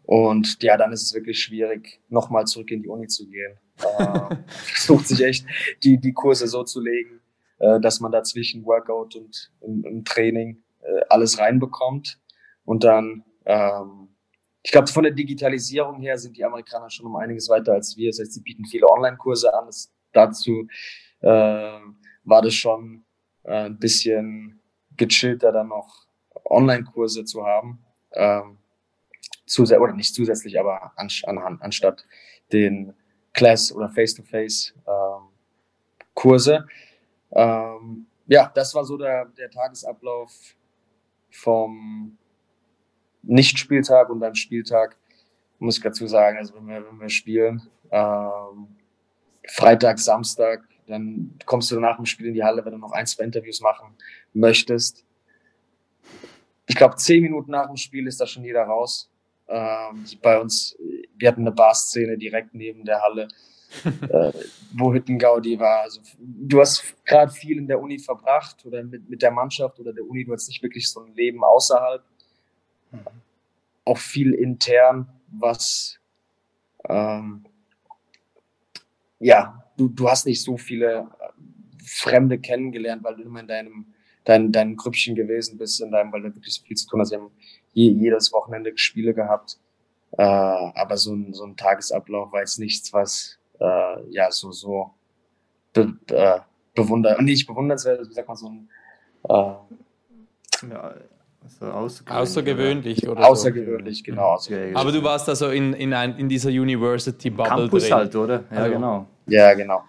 und ja, dann ist es wirklich schwierig, nochmal zurück in die Uni zu gehen. Äh, <laughs> <laughs> versucht sich echt, die, die Kurse so zu legen, äh, dass man dazwischen Workout und im, im Training äh, alles reinbekommt. Und dann, ähm, ich glaube, von der Digitalisierung her sind die Amerikaner schon um einiges weiter als wir. Das heißt, sie bieten viele Online-Kurse an. Das, dazu äh, war das schon äh, ein bisschen gechillter, dann noch Online-Kurse zu haben. Ähm, zusätzlich, oder nicht zusätzlich, aber an, an, anstatt den Class- oder Face-to-Face-Kurse. Ähm, ähm, ja, das war so der, der Tagesablauf vom Nicht-Spieltag und beim Spieltag, muss ich dazu sagen, also wenn wir, wenn wir spielen, ähm, Freitag, Samstag, dann kommst du nach dem Spiel in die Halle, wenn du noch ein, zwei Interviews machen möchtest. Ich glaube, zehn Minuten nach dem Spiel ist da schon jeder raus. Ähm, bei uns, wir hatten eine Bar-Szene direkt neben der Halle, <laughs> äh, wo Hüttengaudi war. Also, du hast gerade viel in der Uni verbracht oder mit, mit der Mannschaft oder der Uni, du hast nicht wirklich so ein Leben außerhalb. Mhm. Auch viel intern, was ähm, ja, du, du hast nicht so viele äh, Fremde kennengelernt, weil du immer in deinem, dein, deinem Grüppchen gewesen bist, in deinem, weil du wirklich so viel zu tun hast. Wir haben je, jedes Wochenende Spiele gehabt. Äh, aber so ein, so ein Tagesablauf war jetzt nichts, was äh, ja so, so be, äh, bewundert, und nicht bewundernswert, wie sagt man, so ein äh, ja, also außergewöhnlich, außergewöhnlich oder, oder Außergewöhnlich, so. genau. Außergewöhnlich. Aber du warst also in, in, ein, in dieser University-Bubble Campus drin. halt, oder? Ja, also, genau. Ja, genau.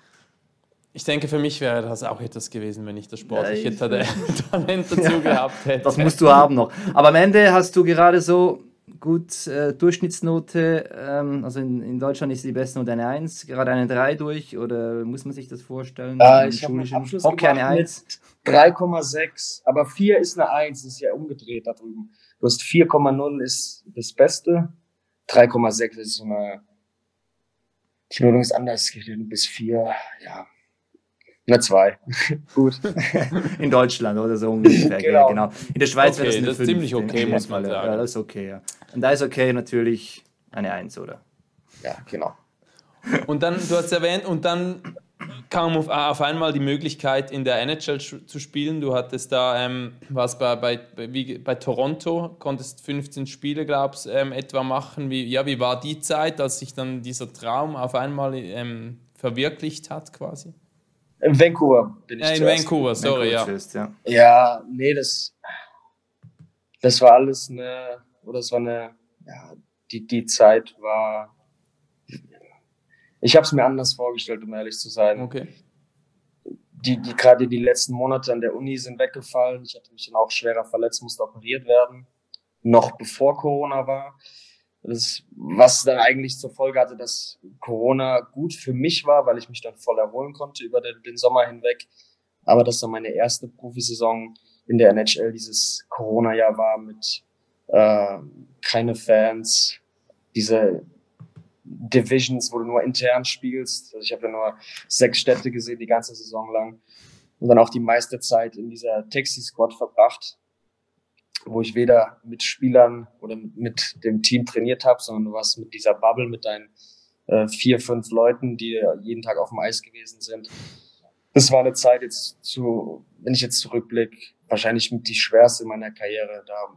Ich denke, für mich wäre das auch etwas gewesen, wenn ich das sportliche ja, <laughs> Talent dazu ja, gehabt hätte. Das musst du haben noch. Aber am Ende hast du gerade so gut äh, Durchschnittsnote, ähm, also in, in Deutschland ist die beste Note eine 1, gerade eine 3 durch, oder muss man sich das vorstellen? Äh, ich habe einen Abschluss Hockey eine 1. 3,6, aber 4 ist eine 1, das ist ja umgedreht da drüben. Du hast 4,0 ist das Beste, 3,6 ist so eine, die Notung ist anders, geht bis 4, ja, eine 2. <laughs> Gut. <laughs> In Deutschland oder so ungefähr. genau. genau. In der Schweiz okay, wäre das eine das 5. ziemlich okay, muss man sagen. Ja, das ist okay, ja. Und da ist okay natürlich eine 1, oder? Ja, genau. Und dann, du hast erwähnt, und dann kam auf, auf einmal die Möglichkeit, in der NHL zu spielen. Du hattest da, ähm, was bei, bei, wie, bei Toronto, konntest 15 Spiele, glaubst du, ähm, etwa machen. Wie, ja, wie war die Zeit, als sich dann dieser Traum auf einmal ähm, verwirklicht hat, quasi? In Vancouver bin ich ja, In zuerst. Vancouver, sorry, Vancouver ja. ja. Ja, nee, das, das war alles eine, oder es war eine, ja, die, die Zeit war, ich habe es mir anders vorgestellt, um ehrlich zu sein. Okay. Die, die gerade die letzten Monate an der Uni sind weggefallen. Ich hatte mich dann auch schwerer verletzt, musste operiert werden, noch bevor Corona war. Das, was dann eigentlich zur Folge hatte, dass Corona gut für mich war, weil ich mich dann voll erholen konnte über den, den Sommer hinweg. Aber dass dann meine erste Profisaison in der NHL dieses Corona-Jahr war mit äh, keine Fans, diese Divisions, wo du nur intern spielst. Also ich habe ja nur sechs Städte gesehen die ganze Saison lang und dann auch die meiste Zeit in dieser Taxi-Squad verbracht wo ich weder mit Spielern oder mit dem Team trainiert habe, sondern du warst mit dieser Bubble, mit deinen äh, vier, fünf Leuten, die jeden Tag auf dem Eis gewesen sind. Das war eine Zeit jetzt zu, wenn ich jetzt zurückblicke, wahrscheinlich mit die schwerste in meiner Karriere, da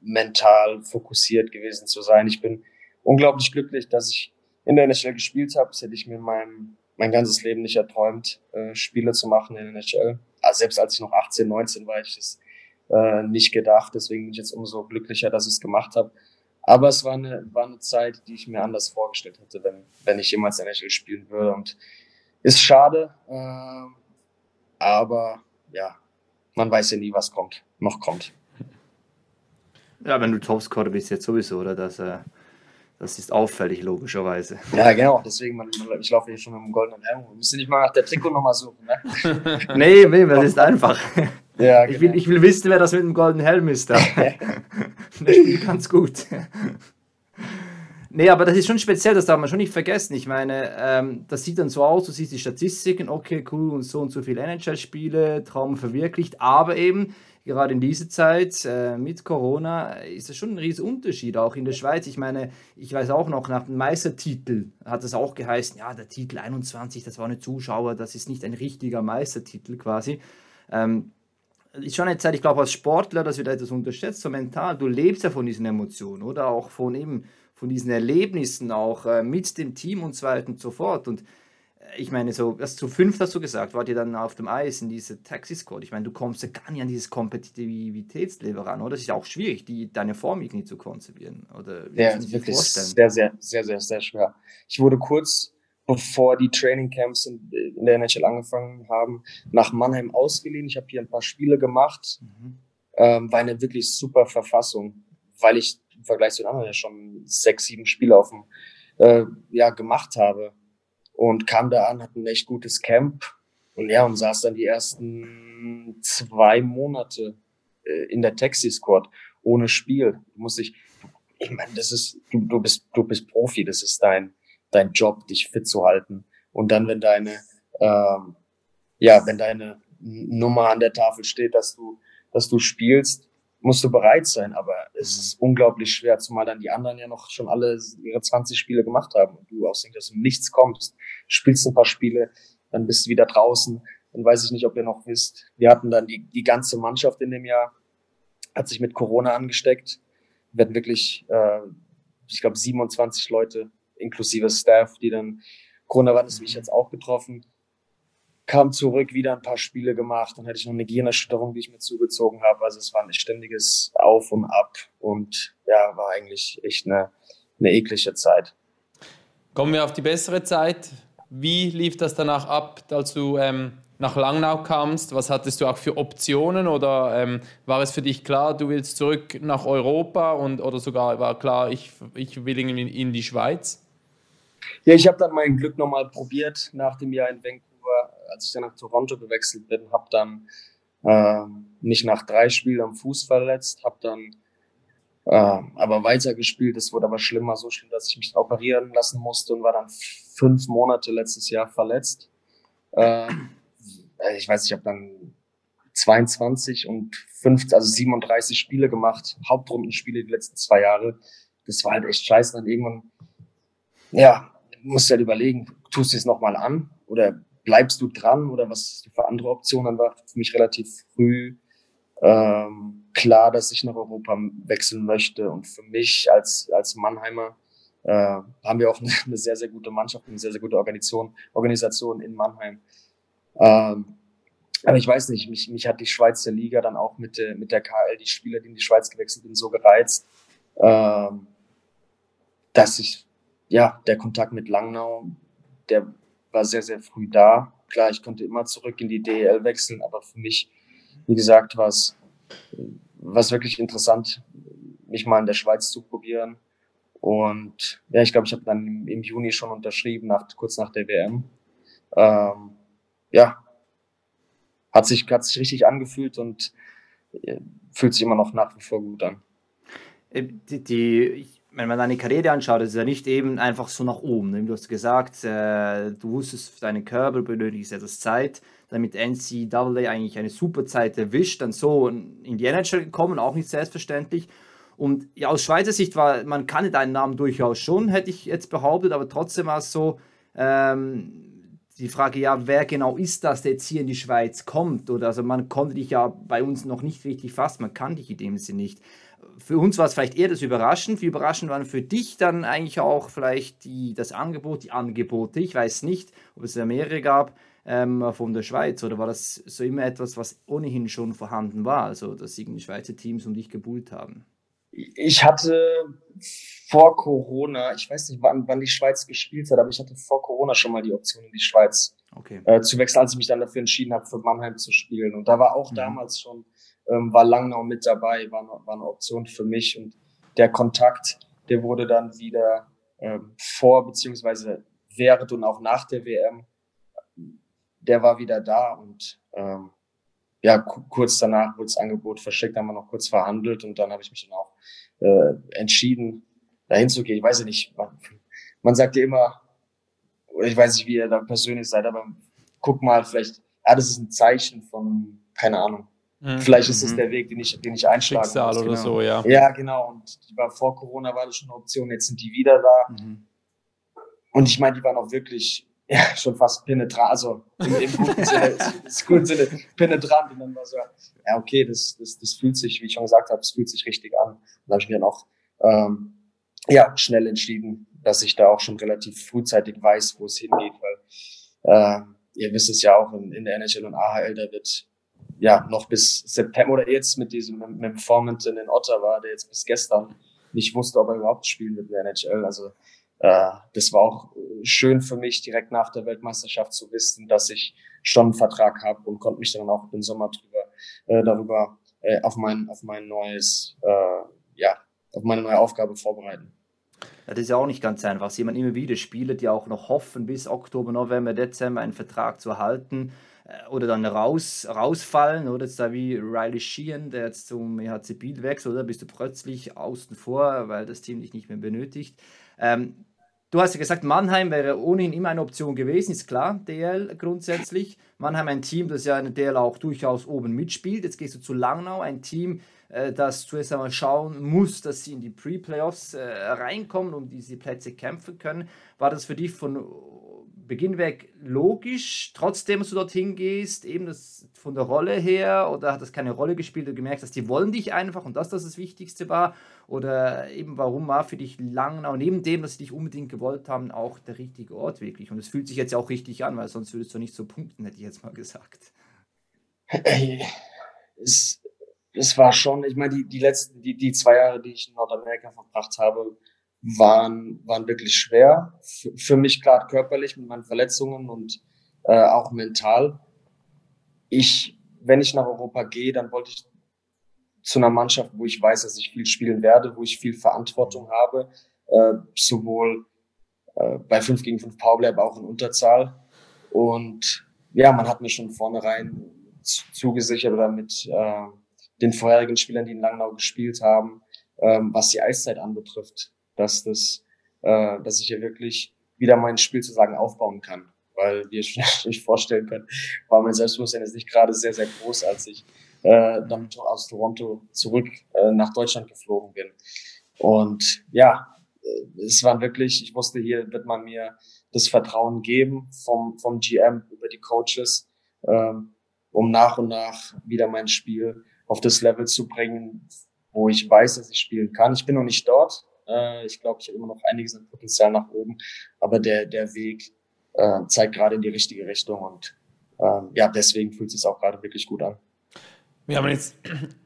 mental fokussiert gewesen zu sein. Ich bin unglaublich glücklich, dass ich in der NHL gespielt habe. Das hätte ich mir mein, mein ganzes Leben nicht erträumt, äh, Spiele zu machen in der NHL. Also selbst als ich noch 18, 19 war, ich das äh, nicht gedacht. Deswegen bin ich jetzt umso glücklicher, dass ich es gemacht habe. Aber es war eine, war eine Zeit, die ich mir anders vorgestellt hätte, wenn, wenn ich jemals NHL spielen würde. Und ist schade, äh, aber ja, man weiß ja nie, was kommt, noch kommt. Ja, wenn du Topscorer bist jetzt sowieso, oder? Das, äh, das ist auffällig, logischerweise. <laughs> Ja, genau. Deswegen, man, ich laufe hier schon mit dem goldenen Helm. Wir müssen nicht mal nach der Trikotnummer suchen, ne? <laughs> nee, nee, das ist einfach. Ja, ich, will, genau. ich will wissen, wer das mit dem goldenen Helm ist da. <laughs> Der spielt ganz gut. Nee, aber das ist schon speziell, das darf man schon nicht vergessen. Ich meine, ähm, das sieht dann so aus, du siehst die Statistiken, okay, cool, und so und so viele NHL-Spiele, Traum verwirklicht, aber eben, gerade in dieser Zeit äh, mit Corona ist das schon ein riesen Unterschied, auch in der Schweiz. Ich meine, ich weiß auch noch, nach dem Meistertitel hat es auch geheißen, ja, der Titel 21, das war eine Zuschauer, das ist nicht ein richtiger Meistertitel quasi. Ähm, schon eine Zeit, ich glaube, als Sportler, das wird etwas unterschätzt, so mental, du lebst ja von diesen Emotionen oder auch von eben, von diesen Erlebnissen auch äh, mit dem Team und so weiter und so fort. Und ich meine, so, das zu fünf hast du gesagt, wart ihr dann auf dem Eis in diese Taxi-Squad. Ich meine, du kommst ja gar nicht an dieses Kompetitivitätslevel ran, oder? Das ist ja auch schwierig, die, deine Form irgendwie zu konservieren. Oder wie ja, wirklich sehr, sehr, sehr, sehr, sehr schwer. Ich wurde kurz bevor die Trainingcamps in, in der NHL angefangen haben, nach Mannheim ausgeliehen. Ich habe hier ein paar Spiele gemacht. Mhm. Ähm, war eine wirklich super Verfassung, weil ich im Vergleich zu den anderen ja schon sechs, sieben Spiele auf dem äh, ja, gemacht habe und kam da an, hatte ein echt gutes Camp und ja, und saß dann die ersten zwei Monate äh, in der Taxi-Squad ohne Spiel. Du musst dich, ich meine, das ist, du, du bist, du bist Profi, das ist dein, dein Job, dich fit zu halten. Und dann, wenn deine, ähm, ja, wenn deine Nummer an der Tafel steht, dass du, dass du spielst, musst du bereit sein, aber es ist unglaublich schwer, zumal dann die anderen ja noch schon alle ihre 20 Spiele gemacht haben und du aus dass du nichts kommst, spielst ein paar Spiele, dann bist du wieder draußen, dann weiß ich nicht, ob ihr noch wisst, wir hatten dann die, die ganze Mannschaft in dem Jahr, hat sich mit Corona angesteckt, wir hatten wirklich, äh, ich glaube, 27 Leute inklusive Staff, die dann Corona war, das mich jetzt auch getroffen, kam zurück, wieder ein paar Spiele gemacht, dann hatte ich noch eine Gehirnerschütterung, die ich mir zugezogen habe. Also es war ein ständiges Auf und Ab und ja, war eigentlich echt eine, eine eklige Zeit. Kommen wir auf die bessere Zeit. Wie lief das danach ab, als du ähm, nach Langnau kamst? Was hattest du auch für Optionen oder ähm, war es für dich klar, du willst zurück nach Europa und oder sogar war klar, ich, ich will in, in die Schweiz? Ja, ich habe dann mein Glück nochmal probiert nach dem Jahr in Vancouver als ich dann nach Toronto gewechselt bin, habe dann äh, mich nach drei Spielen am Fuß verletzt, habe dann äh, aber weitergespielt. Es wurde aber schlimmer, so schlimm, dass ich mich operieren lassen musste und war dann fünf Monate letztes Jahr verletzt. Äh, ich weiß, ich habe dann 22 und 15, also 37 Spiele gemacht, Hauptrundenspiele die letzten zwei Jahre. Das war halt echt scheiße. Dann irgendwann, ja, musst du halt überlegen, tust du es nochmal an oder bleibst du dran oder was für andere Optionen? War für mich relativ früh ähm, klar, dass ich nach Europa wechseln möchte. Und für mich als, als Mannheimer äh, haben wir auch eine, <laughs> eine sehr, sehr gute Mannschaft, eine sehr, sehr gute Organisation, Organisation in Mannheim. Ähm, aber ich weiß nicht, mich, mich hat die Schweizer Liga dann auch mit, mit der KL, die Spieler, die in die Schweiz gewechselt sind, so gereizt, ähm, dass ich, ja, der Kontakt mit Langnau, der war sehr, sehr früh da. Klar, ich konnte immer zurück in die DEL wechseln, aber für mich, wie gesagt, war es was wirklich interessant, mich mal in der Schweiz zu probieren. Und ja, ich glaube, ich habe dann im, im, Juni schon unterschrieben, nach, kurz nach der WM. Ähm, ja, hat sich, hat sich richtig angefühlt und äh, fühlt sich immer noch nach wie vor gut an. Äh, die, die, wenn man deine Karriere anschaut, ist es ja nicht eben einfach so nach oben. Ne? Du hast gesagt, äh, du wusstest, für deinen Körper benötigst etwas Zeit, damit NCAA eigentlich eine super Zeit erwischt, dann so in die NHL gekommen, auch nicht selbstverständlich. Und ja, aus Schweizer Sicht war, man kannte deinen Namen durchaus schon, hätte ich jetzt behauptet, aber trotzdem war es so, ähm, die Frage, ja, wer genau ist das, der jetzt hier in die Schweiz kommt? Oder also man konnte dich ja bei uns noch nicht richtig fassen, man kannte dich in dem Sinne nicht für uns war es vielleicht eher das Überraschend. Wie überraschend waren für dich dann eigentlich auch vielleicht die, das Angebot, die Angebote? Ich weiß nicht, ob es ja mehrere gab ähm, von der Schweiz oder war das so immer etwas, was ohnehin schon vorhanden war, also dass irgendwie Schweizer Teams um dich gebuhlt haben? Ich hatte vor Corona, ich weiß nicht, wann, wann die Schweiz gespielt hat, aber ich hatte vor Corona schon mal die Option, in die Schweiz okay. äh, zu wechseln, als ich mich dann dafür entschieden habe, für Mannheim zu spielen. Und da war auch mhm. damals schon ähm, war Langnau mit dabei, war, war eine Option für mich und der Kontakt, der wurde dann wieder ähm, vor beziehungsweise während und auch nach der WM, der war wieder da und ähm, ja, kurz danach wurde das Angebot verschickt, haben wir noch kurz verhandelt und dann habe ich mich dann auch äh, entschieden, dahin zu gehen. Ich weiß ja nicht, man, man sagt ja immer, ich weiß nicht, wie ihr da persönlich seid, aber guck mal, vielleicht, ja, das ist ein Zeichen von, keine Ahnung, Mhm. Vielleicht ist es mhm. der Weg, den ich, den ich einschlagen Schicksal muss. oder genau. so, ja. Ja, genau. Und die war vor Corona war das schon eine Option, jetzt sind die wieder da. Mhm. Und ich meine, die waren auch wirklich ja, schon fast penetrant, also im, im guten Sinne, <laughs> im guten Sinne penetrant. Und dann war so, ja, okay, das, das, das fühlt sich, wie ich schon gesagt habe, das fühlt sich richtig an. Und da habe ich mir dann auch ähm, ja, schnell entschieden, dass ich da auch schon relativ frühzeitig weiß, wo es hingeht, weil äh, ihr wisst es ja auch in, in der NHL und AHL, da wird ja noch bis September oder jetzt mit diesem mit, in Ottawa, der jetzt bis gestern nicht wusste, ob er überhaupt spielen wird in der NHL. Also äh, das war auch schön für mich, direkt nach der Weltmeisterschaft zu wissen, dass ich schon einen Vertrag habe und konnte mich dann auch im Sommer drüber, äh, darüber äh, auf mein auf mein neues äh, ja auf meine neue Aufgabe vorbereiten. Ja, das ist ja auch nicht ganz einfach. Man immer wieder Spieler, die auch noch hoffen, bis Oktober, November, Dezember einen Vertrag zu erhalten äh, oder dann raus, rausfallen. Oder jetzt da wie Riley Sheehan, der jetzt zum EHC Biel wechselt, oder bist du plötzlich außen vor, weil das Team dich nicht mehr benötigt. Ähm, Du hast ja gesagt, Mannheim wäre ohnehin immer eine Option gewesen, ist klar, DL grundsätzlich. Mannheim ein Team, das ja in der DL auch durchaus oben mitspielt. Jetzt gehst du zu Langnau, ein Team, äh, das zuerst einmal schauen muss, dass sie in die Pre-Playoffs äh, reinkommen und diese Plätze kämpfen können. War das für dich von Beginn weg logisch, trotzdem, dass du dorthin gehst, eben das von der Rolle her, oder hat das keine Rolle gespielt, du gemerkt hast, die wollen dich einfach und das das, das Wichtigste war, oder eben warum war für dich Langnau, neben dem, dass sie dich unbedingt gewollt haben, auch der richtige Ort wirklich und es fühlt sich jetzt auch richtig an, weil sonst würdest du nicht so punkten, hätte ich jetzt mal gesagt. Es, es war schon, ich meine, die, die letzten, die, die zwei Jahre, die ich in Nordamerika verbracht habe, waren, waren wirklich schwer. Für, für mich klar körperlich mit meinen Verletzungen und äh, auch mental. Ich, wenn ich nach Europa gehe, dann wollte ich zu einer Mannschaft, wo ich weiß, dass ich viel spielen werde, wo ich viel Verantwortung habe, äh, sowohl äh, bei 5 gegen 5 Powerplay, aber auch in Unterzahl. Und ja, man hat mir schon vornherein zugesichert oder mit äh, den vorherigen Spielern, die in Langnau gespielt haben, ähm, was die Eiszeit anbetrifft, dass das, äh, dass ich hier wirklich wieder mein Spiel zu sagen aufbauen kann. Weil, wie ihr <laughs> euch vorstellen könnt, war mein Selbstbewusstsein jetzt nicht gerade sehr, sehr groß, als ich äh, dann aus Toronto zurück äh, nach Deutschland geflogen bin. Und ja, äh, es waren wirklich, ich wusste, hier wird man mir das Vertrauen geben vom, vom GM über die Coaches, ähm, um nach und nach wieder mein Spiel auf das Level zu bringen, wo ich weiß, dass ich spielen kann. Ich bin noch nicht dort, äh, ich glaube, ich habe immer noch einiges an Potenzial nach oben, aber der, der Weg äh, zeigt gerade in die richtige Richtung und ähm, ja, deswegen fühlt es sich auch gerade wirklich gut an. Wir haben jetzt,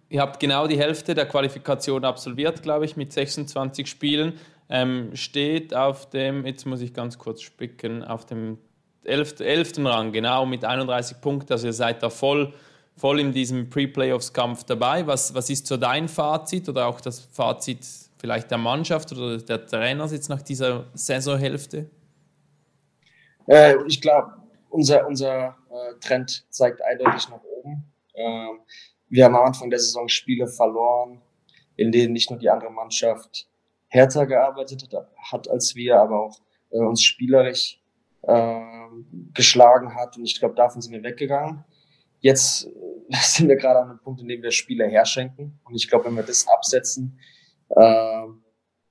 ihr habt genau die Hälfte der Qualifikation absolviert, glaube ich, mit 26 Spielen. Ähm, steht auf dem, jetzt muss ich ganz kurz spicken, auf dem 11. 11. Rang, genau, mit 31 Punkten. Also ihr seid da voll, voll in diesem Pre-Playoffs-Kampf dabei. Was, was ist so dein Fazit oder auch das Fazit vielleicht der Mannschaft oder der Trainer jetzt nach dieser Saisonhälfte? Äh, ich glaube, unser, unser äh, Trend zeigt eindeutig nach oben. Ähm, wir haben am Anfang der Saison Spiele verloren, in denen nicht nur die andere Mannschaft härter gearbeitet hat, als wir, aber auch äh, uns spielerisch äh, geschlagen hat. Und ich glaube, davon sind wir weggegangen. Jetzt äh, <laughs> sind wir gerade an einem Punkt, in dem wir Spiele herschenken. Und ich glaube, wenn wir das absetzen, äh,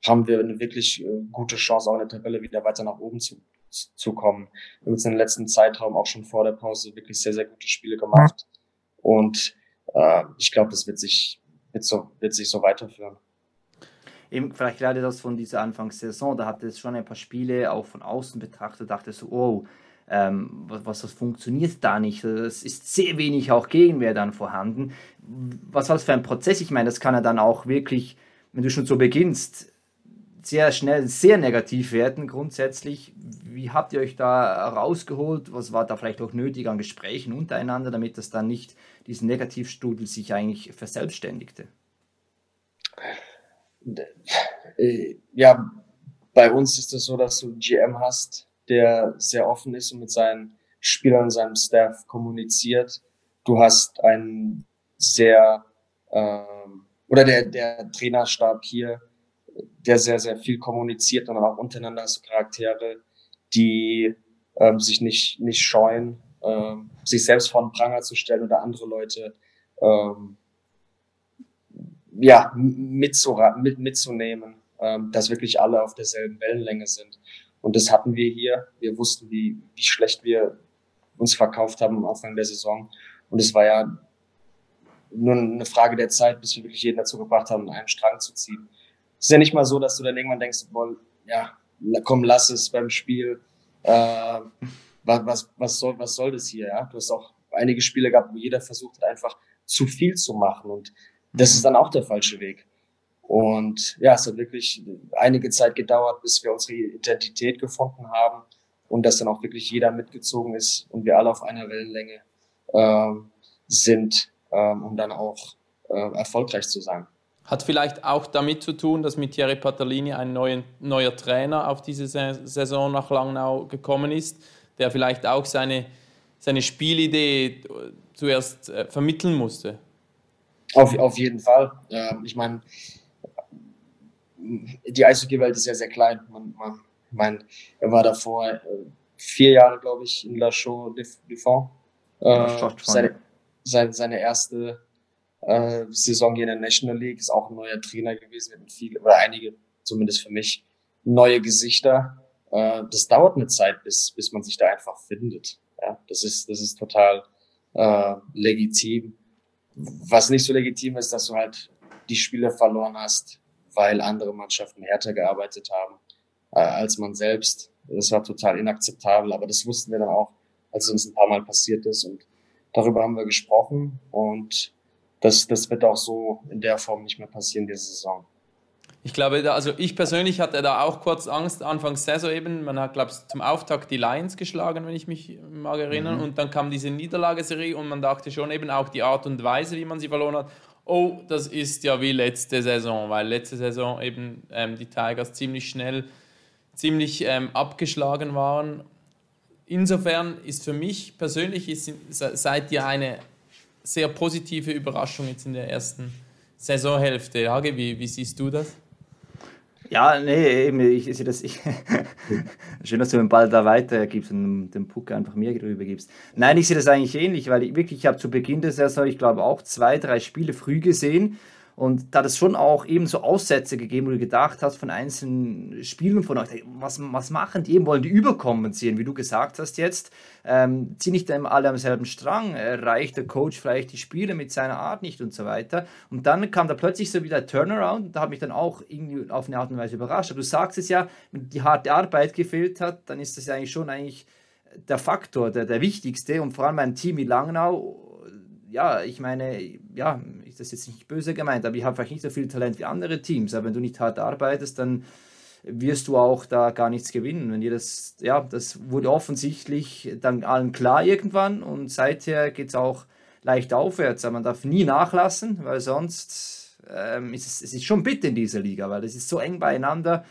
haben wir eine wirklich äh, gute Chance, auch in der Tabelle wieder weiter nach oben zu, zu kommen. Wir haben jetzt in den letzten Zeitraum auch schon vor der Pause wirklich sehr, sehr gute Spiele gemacht. Und äh, ich glaube, das wird sich, wird, so, wird sich so weiterführen. Eben, vielleicht gerade das von dieser Anfangssaison, da hatte es schon ein paar Spiele auch von außen betrachtet, dachte so, oh, ähm, was, was funktioniert da nicht. Es ist sehr wenig auch Gegenwehr dann vorhanden. Was war das für ein Prozess? Ich meine, das kann ja dann auch wirklich wenn du schon so beginnst, sehr schnell sehr negativ werden grundsätzlich. Wie habt ihr euch da rausgeholt? Was war da vielleicht auch nötig an Gesprächen untereinander, damit das dann nicht diesen Negativstudel sich eigentlich verselbstständigte? Äh, ja, bei uns ist es so, dass du einen GM hast, der sehr offen ist und mit seinen Spielern seinem Staff kommuniziert. Du hast einen sehr ähm, oder der, der Trainerstab hier, der sehr, sehr viel kommuniziert und auch untereinander als Charaktere, die ähm, sich nicht, nicht scheuen, ähm, sich selbst vor den Pranger zu stellen oder andere Leute ähm, ja, mitzura mit, mitzunehmen, ähm, dass wirklich alle auf derselben Wellenlänge sind. Und das hatten wir hier. Wir wussten, wie, wie schlecht wir uns verkauft haben am Anfang der Saison. Und es war ja nur eine Frage der Zeit, bis wir wirklich jeden dazu gebracht haben, einen Strang zu ziehen. Es ist ja nicht mal so, dass du dann irgendwann denkst, boah, ja, komm, lass es beim Spiel. Äh, was, was, was, soll, was soll das hier? Ja? Du hast auch einige Spiele gehabt, wo jeder versucht hat, einfach zu viel zu machen. Und das ist dann auch der falsche Weg. Und ja, es hat wirklich einige Zeit gedauert, bis wir unsere Identität gefunden haben und dass dann auch wirklich jeder mitgezogen ist und wir alle auf einer Wellenlänge äh, sind, um dann auch äh, erfolgreich zu sein. Hat vielleicht auch damit zu tun, dass mit Thierry Patalini ein neuer, neuer Trainer auf diese Saison nach Langnau gekommen ist, der vielleicht auch seine, seine Spielidee zuerst äh, vermitteln musste? Auf, auf jeden Fall. Ähm, ich meine, die Eishockey-Welt ist ja sehr klein. Man, man, ich meine, er war davor äh, vier Jahre, glaube ich, in La Chaux de Fonds. Äh, seine, seine, erste äh, Saison hier in der National League ist auch ein neuer Trainer gewesen mit viele oder einige, zumindest für mich, neue Gesichter. Äh, das dauert eine Zeit, bis, bis man sich da einfach findet. Ja, das ist, das ist total äh, legitim. Was nicht so legitim ist, dass du halt die Spiele verloren hast, weil andere Mannschaften härter gearbeitet haben äh, als man selbst. Das war total inakzeptabel, aber das wussten wir dann auch, als es uns ein paar Mal passiert ist und darüber haben wir gesprochen und das, das wird auch so in der Form nicht mehr passieren diese Saison. Ich glaube, also ich persönlich hatte da auch kurz Angst, Anfangs Saison eben. Man hat, glaube ich, zum Auftakt die Lions geschlagen, wenn ich mich mag erinnern. Mhm. Und dann kam diese Niederlageserie und man dachte schon eben auch die Art und Weise, wie man sie verloren hat. Oh, das ist ja wie letzte Saison, weil letzte Saison eben ähm, die Tigers ziemlich schnell, ziemlich ähm, abgeschlagen waren. Insofern ist für mich persönlich, ist, seid ihr eine sehr positive Überraschung jetzt in der ersten Saisonhälfte. Hage, wie, wie siehst du das? Ja, nee, eben, ich sehe das. Ich, <laughs> schön, dass du den Ball da weitergibst und den Puck einfach mir drüber gibst. Nein, ich sehe das eigentlich ähnlich, weil ich wirklich, ich habe zu Beginn der Saison, ich glaube, auch zwei, drei Spiele früh gesehen und da hat es schon auch eben so Aussätze gegeben, wo du gedacht hast von einzelnen Spielen von euch, was, was machen die eben? Wollen die überkompensieren, wie du gesagt hast jetzt? Ähm, ziehen nicht alle am selben Strang? Erreicht der Coach vielleicht die Spiele mit seiner Art nicht und so weiter? Und dann kam da plötzlich so wieder Turnaround und da hat mich dann auch irgendwie auf eine Art und Weise überrascht. Aber du sagst es ja, wenn die harte Arbeit gefehlt hat, dann ist das ja eigentlich schon eigentlich der Faktor, der, der wichtigste. Und vor allem ein Team wie Langnau ja, ich meine, ja, ist das jetzt nicht böse gemeint, aber ich habe vielleicht nicht so viel Talent wie andere Teams. Aber wenn du nicht hart arbeitest, dann wirst du auch da gar nichts gewinnen. Wenn ihr das, ja, das wurde offensichtlich dann allen klar irgendwann und seither geht es auch leicht aufwärts. Aber man darf nie nachlassen, weil sonst ähm, ist es, es ist schon bitter in dieser Liga, weil es ist so eng beieinander.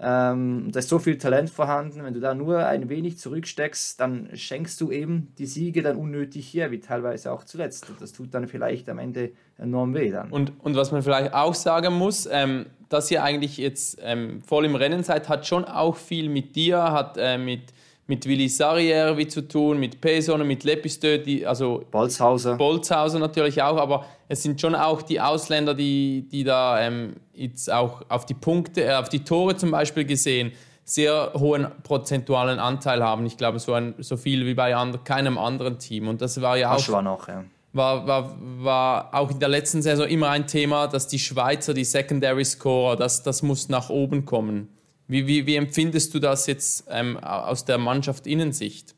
Ähm, da ist so viel Talent vorhanden. Wenn du da nur ein wenig zurücksteckst, dann schenkst du eben die Siege dann unnötig her, wie teilweise auch zuletzt. Das tut dann vielleicht am Ende enorm weh dann. Und, und was man vielleicht auch sagen muss, ähm, dass ihr eigentlich jetzt ähm, voll im Rennen seid, hat schon auch viel mit dir, hat äh, mit mit Willi Sarriere zu tun, mit Peson, mit Lepistö, die, also Bolzhauser. Bolzhauser natürlich auch, aber es sind schon auch die Ausländer, die, die da ähm, jetzt auch auf die Punkte, äh, auf die Tore zum Beispiel gesehen, sehr hohen prozentualen Anteil haben. Ich glaube, so, ein, so viel wie bei and keinem anderen Team. Und das war ja auch. War noch, ja. War, war, war auch in der letzten Saison immer ein Thema, dass die Schweizer, die Secondary Scorer, das, das muss nach oben kommen. Wie, wie, wie empfindest du das jetzt ähm, aus der Mannschaft Innensicht?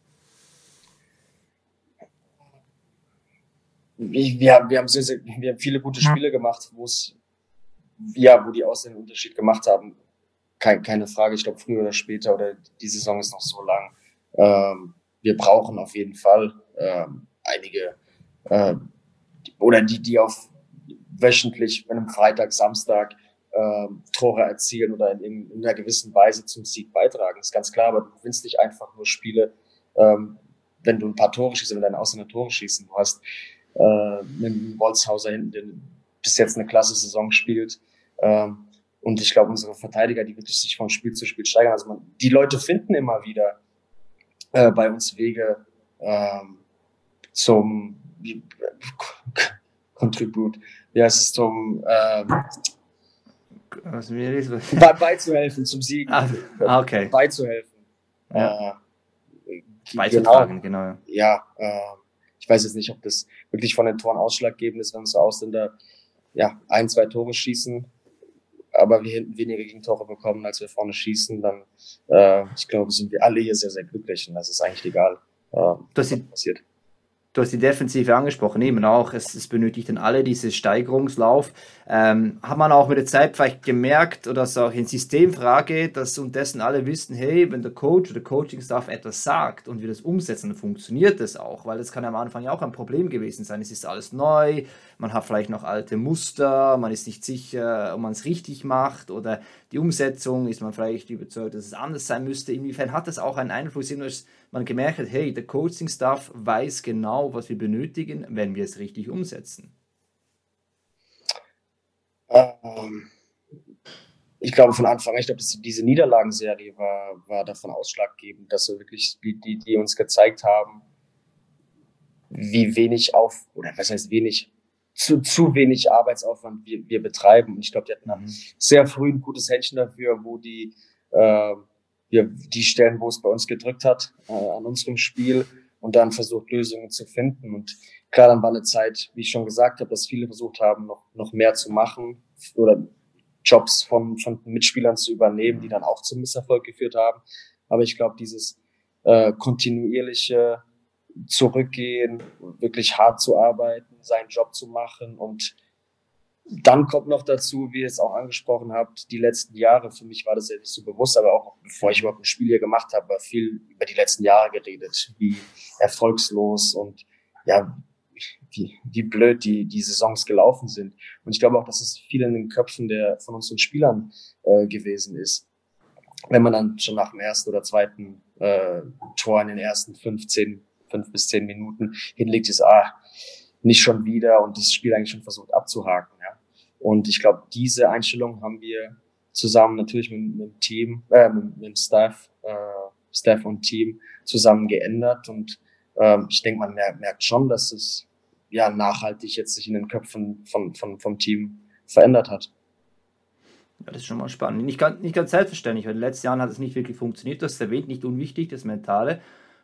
Ich, wir, haben, wir, haben sehr, sehr, wir haben viele gute Spiele gemacht, wo es ja, wo die Ausländer einen Unterschied gemacht haben. Keine, keine Frage, ich glaube früher oder später oder die Saison ist noch so lang. Ähm, wir brauchen auf jeden Fall ähm, einige äh, oder die, die auf wöchentlich, wenn am Freitag, Samstag äh, Tore erzielen oder in, in, einer gewissen Weise zum Sieg beitragen. Das ist ganz klar, aber du gewinnst nicht einfach nur Spiele, ähm, wenn du ein paar Tore schießt, wenn deine Ausländer Tore schießen. Du hast äh, einen Wolzhauser hinten, der bis jetzt eine klasse Saison spielt. Ähm, und ich glaube, unsere Verteidiger, die wirklich sich von Spiel zu Spiel steigern. Also man, die Leute finden immer wieder äh, bei uns Wege ähm, zum <laughs> Contribute, heißt es, zum ähm, was mir ist, Be beizuhelfen zum Sieg. Ah, okay. Beizuhelfen. Ja. Äh, Beizutragen, genau. genau. Ja, äh, ich weiß jetzt nicht, ob das wirklich von den Toren ausschlaggebend ist, wenn so Ausländer ja, ein, zwei Tore schießen. aber wir hinten weniger Gegentore bekommen, als wir vorne schießen, dann, äh, ich glaube, sind wir alle hier sehr, sehr glücklich und das ist eigentlich egal, äh, was passiert. Du hast die Defensive angesprochen, eben auch. Es, es benötigt dann alle diese Steigerungslauf. Ähm, hat man auch mit der Zeit vielleicht gemerkt oder ist auch eine Systemfrage, dass unterdessen alle wissen, hey, wenn der Coach oder Coaching-Staff etwas sagt und wir das umsetzen, dann funktioniert das auch, weil das kann am Anfang ja auch ein Problem gewesen sein. Es ist alles neu, man hat vielleicht noch alte Muster, man ist nicht sicher, ob man es richtig macht oder die Umsetzung ist man vielleicht überzeugt, dass es anders sein müsste. Inwiefern hat das auch einen Einfluss, dass man gemerkt hat, hey, der Coaching-Staff weiß genau, was wir benötigen, wenn wir es richtig umsetzen? Ähm, ich glaube von Anfang an, ich glaube, diese Niederlagenserie war, war davon ausschlaggebend, dass so wirklich die, die, die uns gezeigt haben, wie wenig auf, oder was heißt wenig, zu, zu wenig Arbeitsaufwand wir, wir betreiben. Und ich glaube, die hatten mhm. sehr früh ein gutes Händchen dafür, wo die, äh, wir, die Stellen, wo es bei uns gedrückt hat, äh, an unserem Spiel und dann versucht, Lösungen zu finden. Und klar, dann war eine Zeit, wie ich schon gesagt habe, dass viele versucht haben, noch, noch mehr zu machen oder Jobs von, von Mitspielern zu übernehmen, die dann auch zum Misserfolg geführt haben. Aber ich glaube, dieses äh, kontinuierliche Zurückgehen, wirklich hart zu arbeiten, seinen Job zu machen und dann kommt noch dazu, wie ihr es auch angesprochen habt, die letzten Jahre, für mich war das ja nicht so bewusst, aber auch bevor ich überhaupt ein Spiel hier gemacht habe, war viel über die letzten Jahre geredet, wie erfolgslos und ja, wie, wie blöd die, die Saisons gelaufen sind. Und ich glaube auch, dass es viel in den Köpfen der, von unseren Spielern äh, gewesen ist. Wenn man dann schon nach dem ersten oder zweiten äh, Tor in den ersten 15, fünf bis zehn Minuten hinlegt, ist, ah, nicht schon wieder und das Spiel eigentlich schon versucht abzuhaken. Und ich glaube, diese Einstellung haben wir zusammen natürlich mit, mit dem Team, äh, mit, mit dem Staff, äh, Staff und Team zusammen geändert. Und ähm, ich denke, man merkt, schon, dass es ja nachhaltig jetzt sich in den Köpfen von, von, vom Team verändert hat. Ja, das ist schon mal spannend. Nicht ganz, nicht ganz selbstverständlich, weil in den letzten Jahren hat es nicht wirklich funktioniert. Du hast erwähnt, nicht unwichtig, das Mentale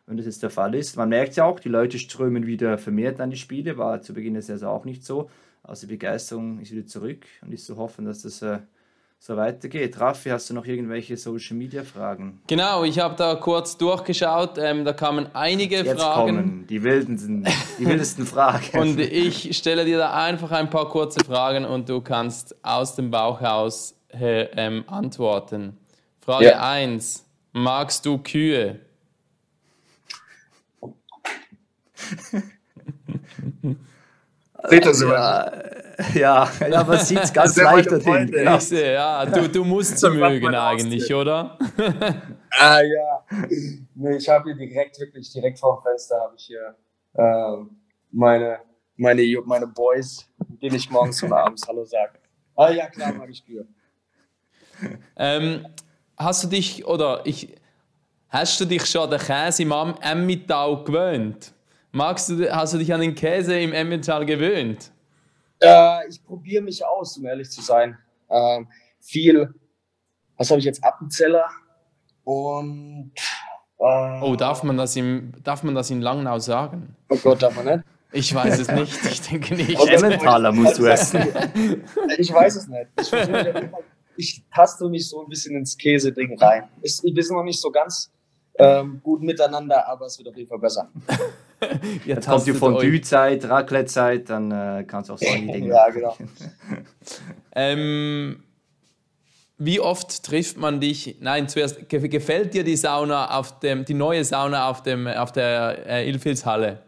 wenn das jetzt der Fall ist. Man merkt ja auch, die Leute strömen wieder vermehrt an die Spiele, war zu Beginn der Saison auch nicht so. Also die Begeisterung ist wieder zurück und ist zu hoffen, dass das äh, so weitergeht. Raffi, hast du noch irgendwelche Social Media Fragen? Genau, ich habe da kurz durchgeschaut, ähm, da kamen einige Jetzt Fragen. Kommen die wildesten, die wildesten Fragen. <laughs> und ich stelle dir da einfach ein paar kurze Fragen und du kannst aus dem Bauch raus äh, ähm, antworten. Frage ja. 1. Magst du Kühe? <laughs> Ja, ja, <laughs> ja man sieht es <laughs> ganz leicht dorthin. Genau. Ja, du, du musst sie mögen eigentlich, oder? <laughs> ah ja. Nee, ich habe hier direkt, wirklich direkt vor dem Fenster habe ich hier äh, meine, meine, meine Boys, denen ich morgens und abends Hallo sage. Ah ja, klar, mag ich Kühe. Ähm, hast du dich, oder ich, hast du dich schon an den Käse im Emmittal gewöhnt? Magst du, hast du dich an den Käse im Emmental gewöhnt? Äh, ich probiere mich aus, um ehrlich zu sein. Ähm, viel, was habe ich jetzt, Appenzeller und... Äh, oh, darf man, das im, darf man das in Langnau sagen? Oh Gott, darf man nicht? Ich weiß es nicht, ich denke nicht. Emmentaler musst du essen. ich weiß es nicht. Ich, ich taste mich so ein bisschen ins Käse-Ding rein. wir sind noch nicht so ganz ähm, gut miteinander, aber es wird auf jeden Fall besser. <laughs> Jetzt kommt die Fondue-Zeit, Raclette-Zeit, dann äh, kannst du auch solche <laughs> Dinge Ja, genau. <laughs> ähm, wie oft trifft man dich? Nein, zuerst gefällt dir die Sauna auf dem, die neue Sauna auf dem, auf der äh, Ilfilshalle,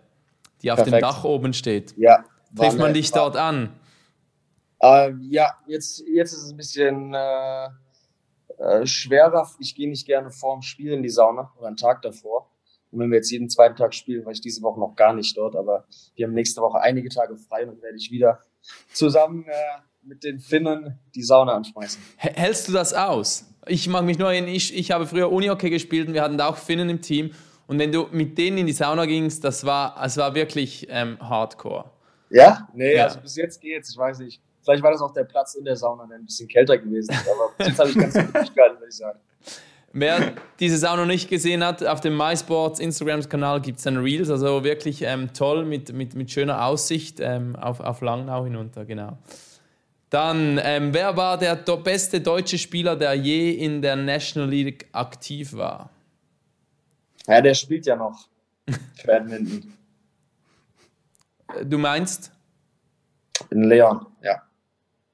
die auf Perfekt. dem Dach oben steht. Ja. Trifft man dich dort an? Äh, ja, jetzt, jetzt ist es ein bisschen äh, äh, schwerer. Ich gehe nicht gerne vorm Spiel in die Sauna oder einen Tag davor. Und wenn wir jetzt jeden zweiten Tag spielen, war ich diese Woche noch gar nicht dort, aber wir haben nächste Woche einige Tage frei und dann werde ich wieder zusammen äh, mit den Finnen die Sauna anschmeißen. Hältst du das aus? Ich mag mich nur erinnern, ich, ich habe früher Unihockey gespielt und wir hatten da auch Finnen im Team. Und wenn du mit denen in die Sauna gingst, das war, es war wirklich ähm, hardcore. Ja? Nee, ja. also bis jetzt geht's. Ich weiß nicht. Vielleicht war das auch der Platz in der Sauna, der ein bisschen kälter gewesen ist. Aber jetzt habe ich ganz gut durchgehalten, würde ich sagen. <laughs> Wer diese Sauna noch nicht gesehen hat, auf dem MySports Instagram-Kanal gibt es dann Reels, also wirklich ähm, toll mit, mit, mit schöner Aussicht ähm, auf, auf Langnau hinunter, genau. Dann, ähm, wer war der beste deutsche Spieler, der je in der National League aktiv war? Ja, der spielt ja noch <laughs> für Edmonton. Äh, Du meinst? In Leon, ja.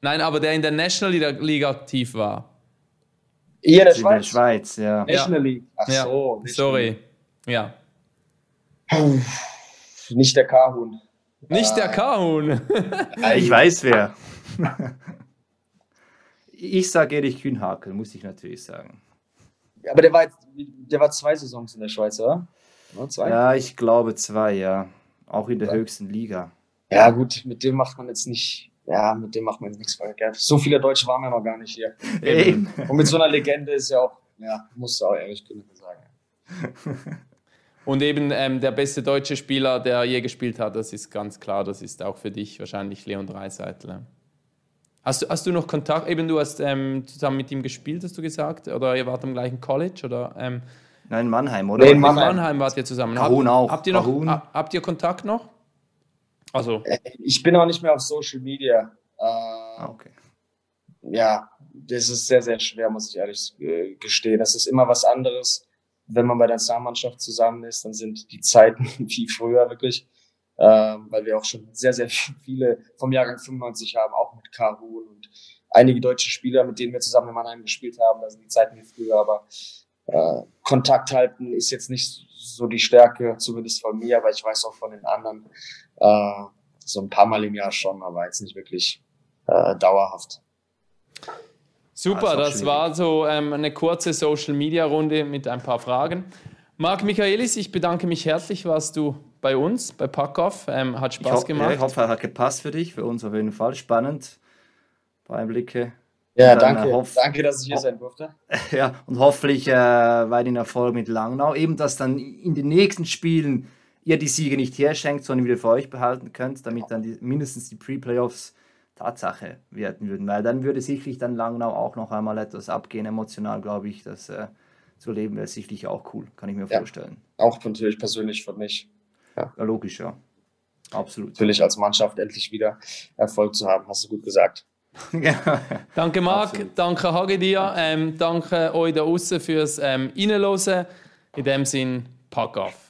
Nein, aber der in der National League aktiv war. Hier in der In der Schweiz. Schweiz, ja. National League. Ach Ja, so. nicht- sorry. Ja. Nicht der Kahun. Nicht der Kahun. Ich weiß wer. ich sage Erich Kühnhakel, muss ich natürlich sagen. Aber der war, jetzt, der war zwei Saisons in der Schweiz, oder? Ja, zwei? Ja, ich glaube zwei, ja. Auch in der Ja. höchsten Liga. Ja, gut, mit dem macht man jetzt nicht, ja, mit dem macht man jetzt nichts verkehrt. So viele Deutsche waren ja noch gar nicht hier. Eben. Und mit so einer Legende ist ja auch, ja, musst du auch ehrlich genug sagen. <laughs> Und eben ähm, der beste deutsche Spieler, der je gespielt hat, das ist ganz klar, das ist auch für dich wahrscheinlich Leon Dreiseitel. Hast du, hast du noch Kontakt, eben du hast ähm, zusammen mit ihm gespielt, hast du gesagt? Oder ihr wart am gleichen College? Oder, ähm, Nein, Mannheim, oder? Nee, in Mannheim. Mannheim wart ihr zusammen. Kahun auch. Habt ihr, noch, Kahun. ha- habt ihr Kontakt noch? Also, Ich bin auch nicht mehr auf Social Media. Äh, Ah, okay. ja, das ist sehr, sehr schwer, muss ich ehrlich äh, gestehen. Das ist immer was anderes. Wenn man bei der Nationalmannschaft zusammen ist, dann sind die Zeiten <laughs> wie früher wirklich, ähm, weil wir auch schon sehr, sehr viele vom Jahrgang 95 haben, auch mit Karun und einige deutsche Spieler, mit denen wir zusammen in Mannheim gespielt haben. Da sind die Zeiten wie früher, aber äh, Kontakt halten ist jetzt nicht so die Stärke, zumindest von mir, aber ich weiß auch von den anderen äh, so ein paar Mal im Jahr schon, aber jetzt nicht wirklich äh, dauerhaft. super, auch das war so ähm, eine kurze Social-Media-Runde mit ein paar Fragen. Marc Michaelis, ich bedanke mich herzlich, warst du bei uns, bei Packoff. Ähm, hat Ich, Spaß ho gemacht. ja, ich hoffe, er hat gepasst für dich, für uns auf jeden Fall. Spannend. Ein paar Einblicke. Ja, Dann, danke. äh, hoff- danke, dass ich hier sein durfte. <laughs> Ja, und hoffentlich äh, weiterhin Erfolg mit Langnau. Eben, dass dann in den nächsten Spielen ihr die Siege nicht herschenkt, sondern wieder für euch behalten könnt, damit dann die, mindestens die Pre-Playoffs Tatsache werden würden. Weil dann würde sicherlich dann Langnau auch noch einmal etwas abgehen, emotional, glaube ich. Das äh, zu leben wäre sicherlich auch cool, kann ich mir Ja. vorstellen. Auch natürlich persönlich für mich. Ja, logisch, ja. Absolut. Natürlich als Mannschaft endlich wieder Erfolg zu haben, hast du gut gesagt. <laughs> Danke Marc, Absolut. danke Hagi dir, ähm, danke euch da außen fürs ähm, Reinhören. In dem Sinn, pack auf.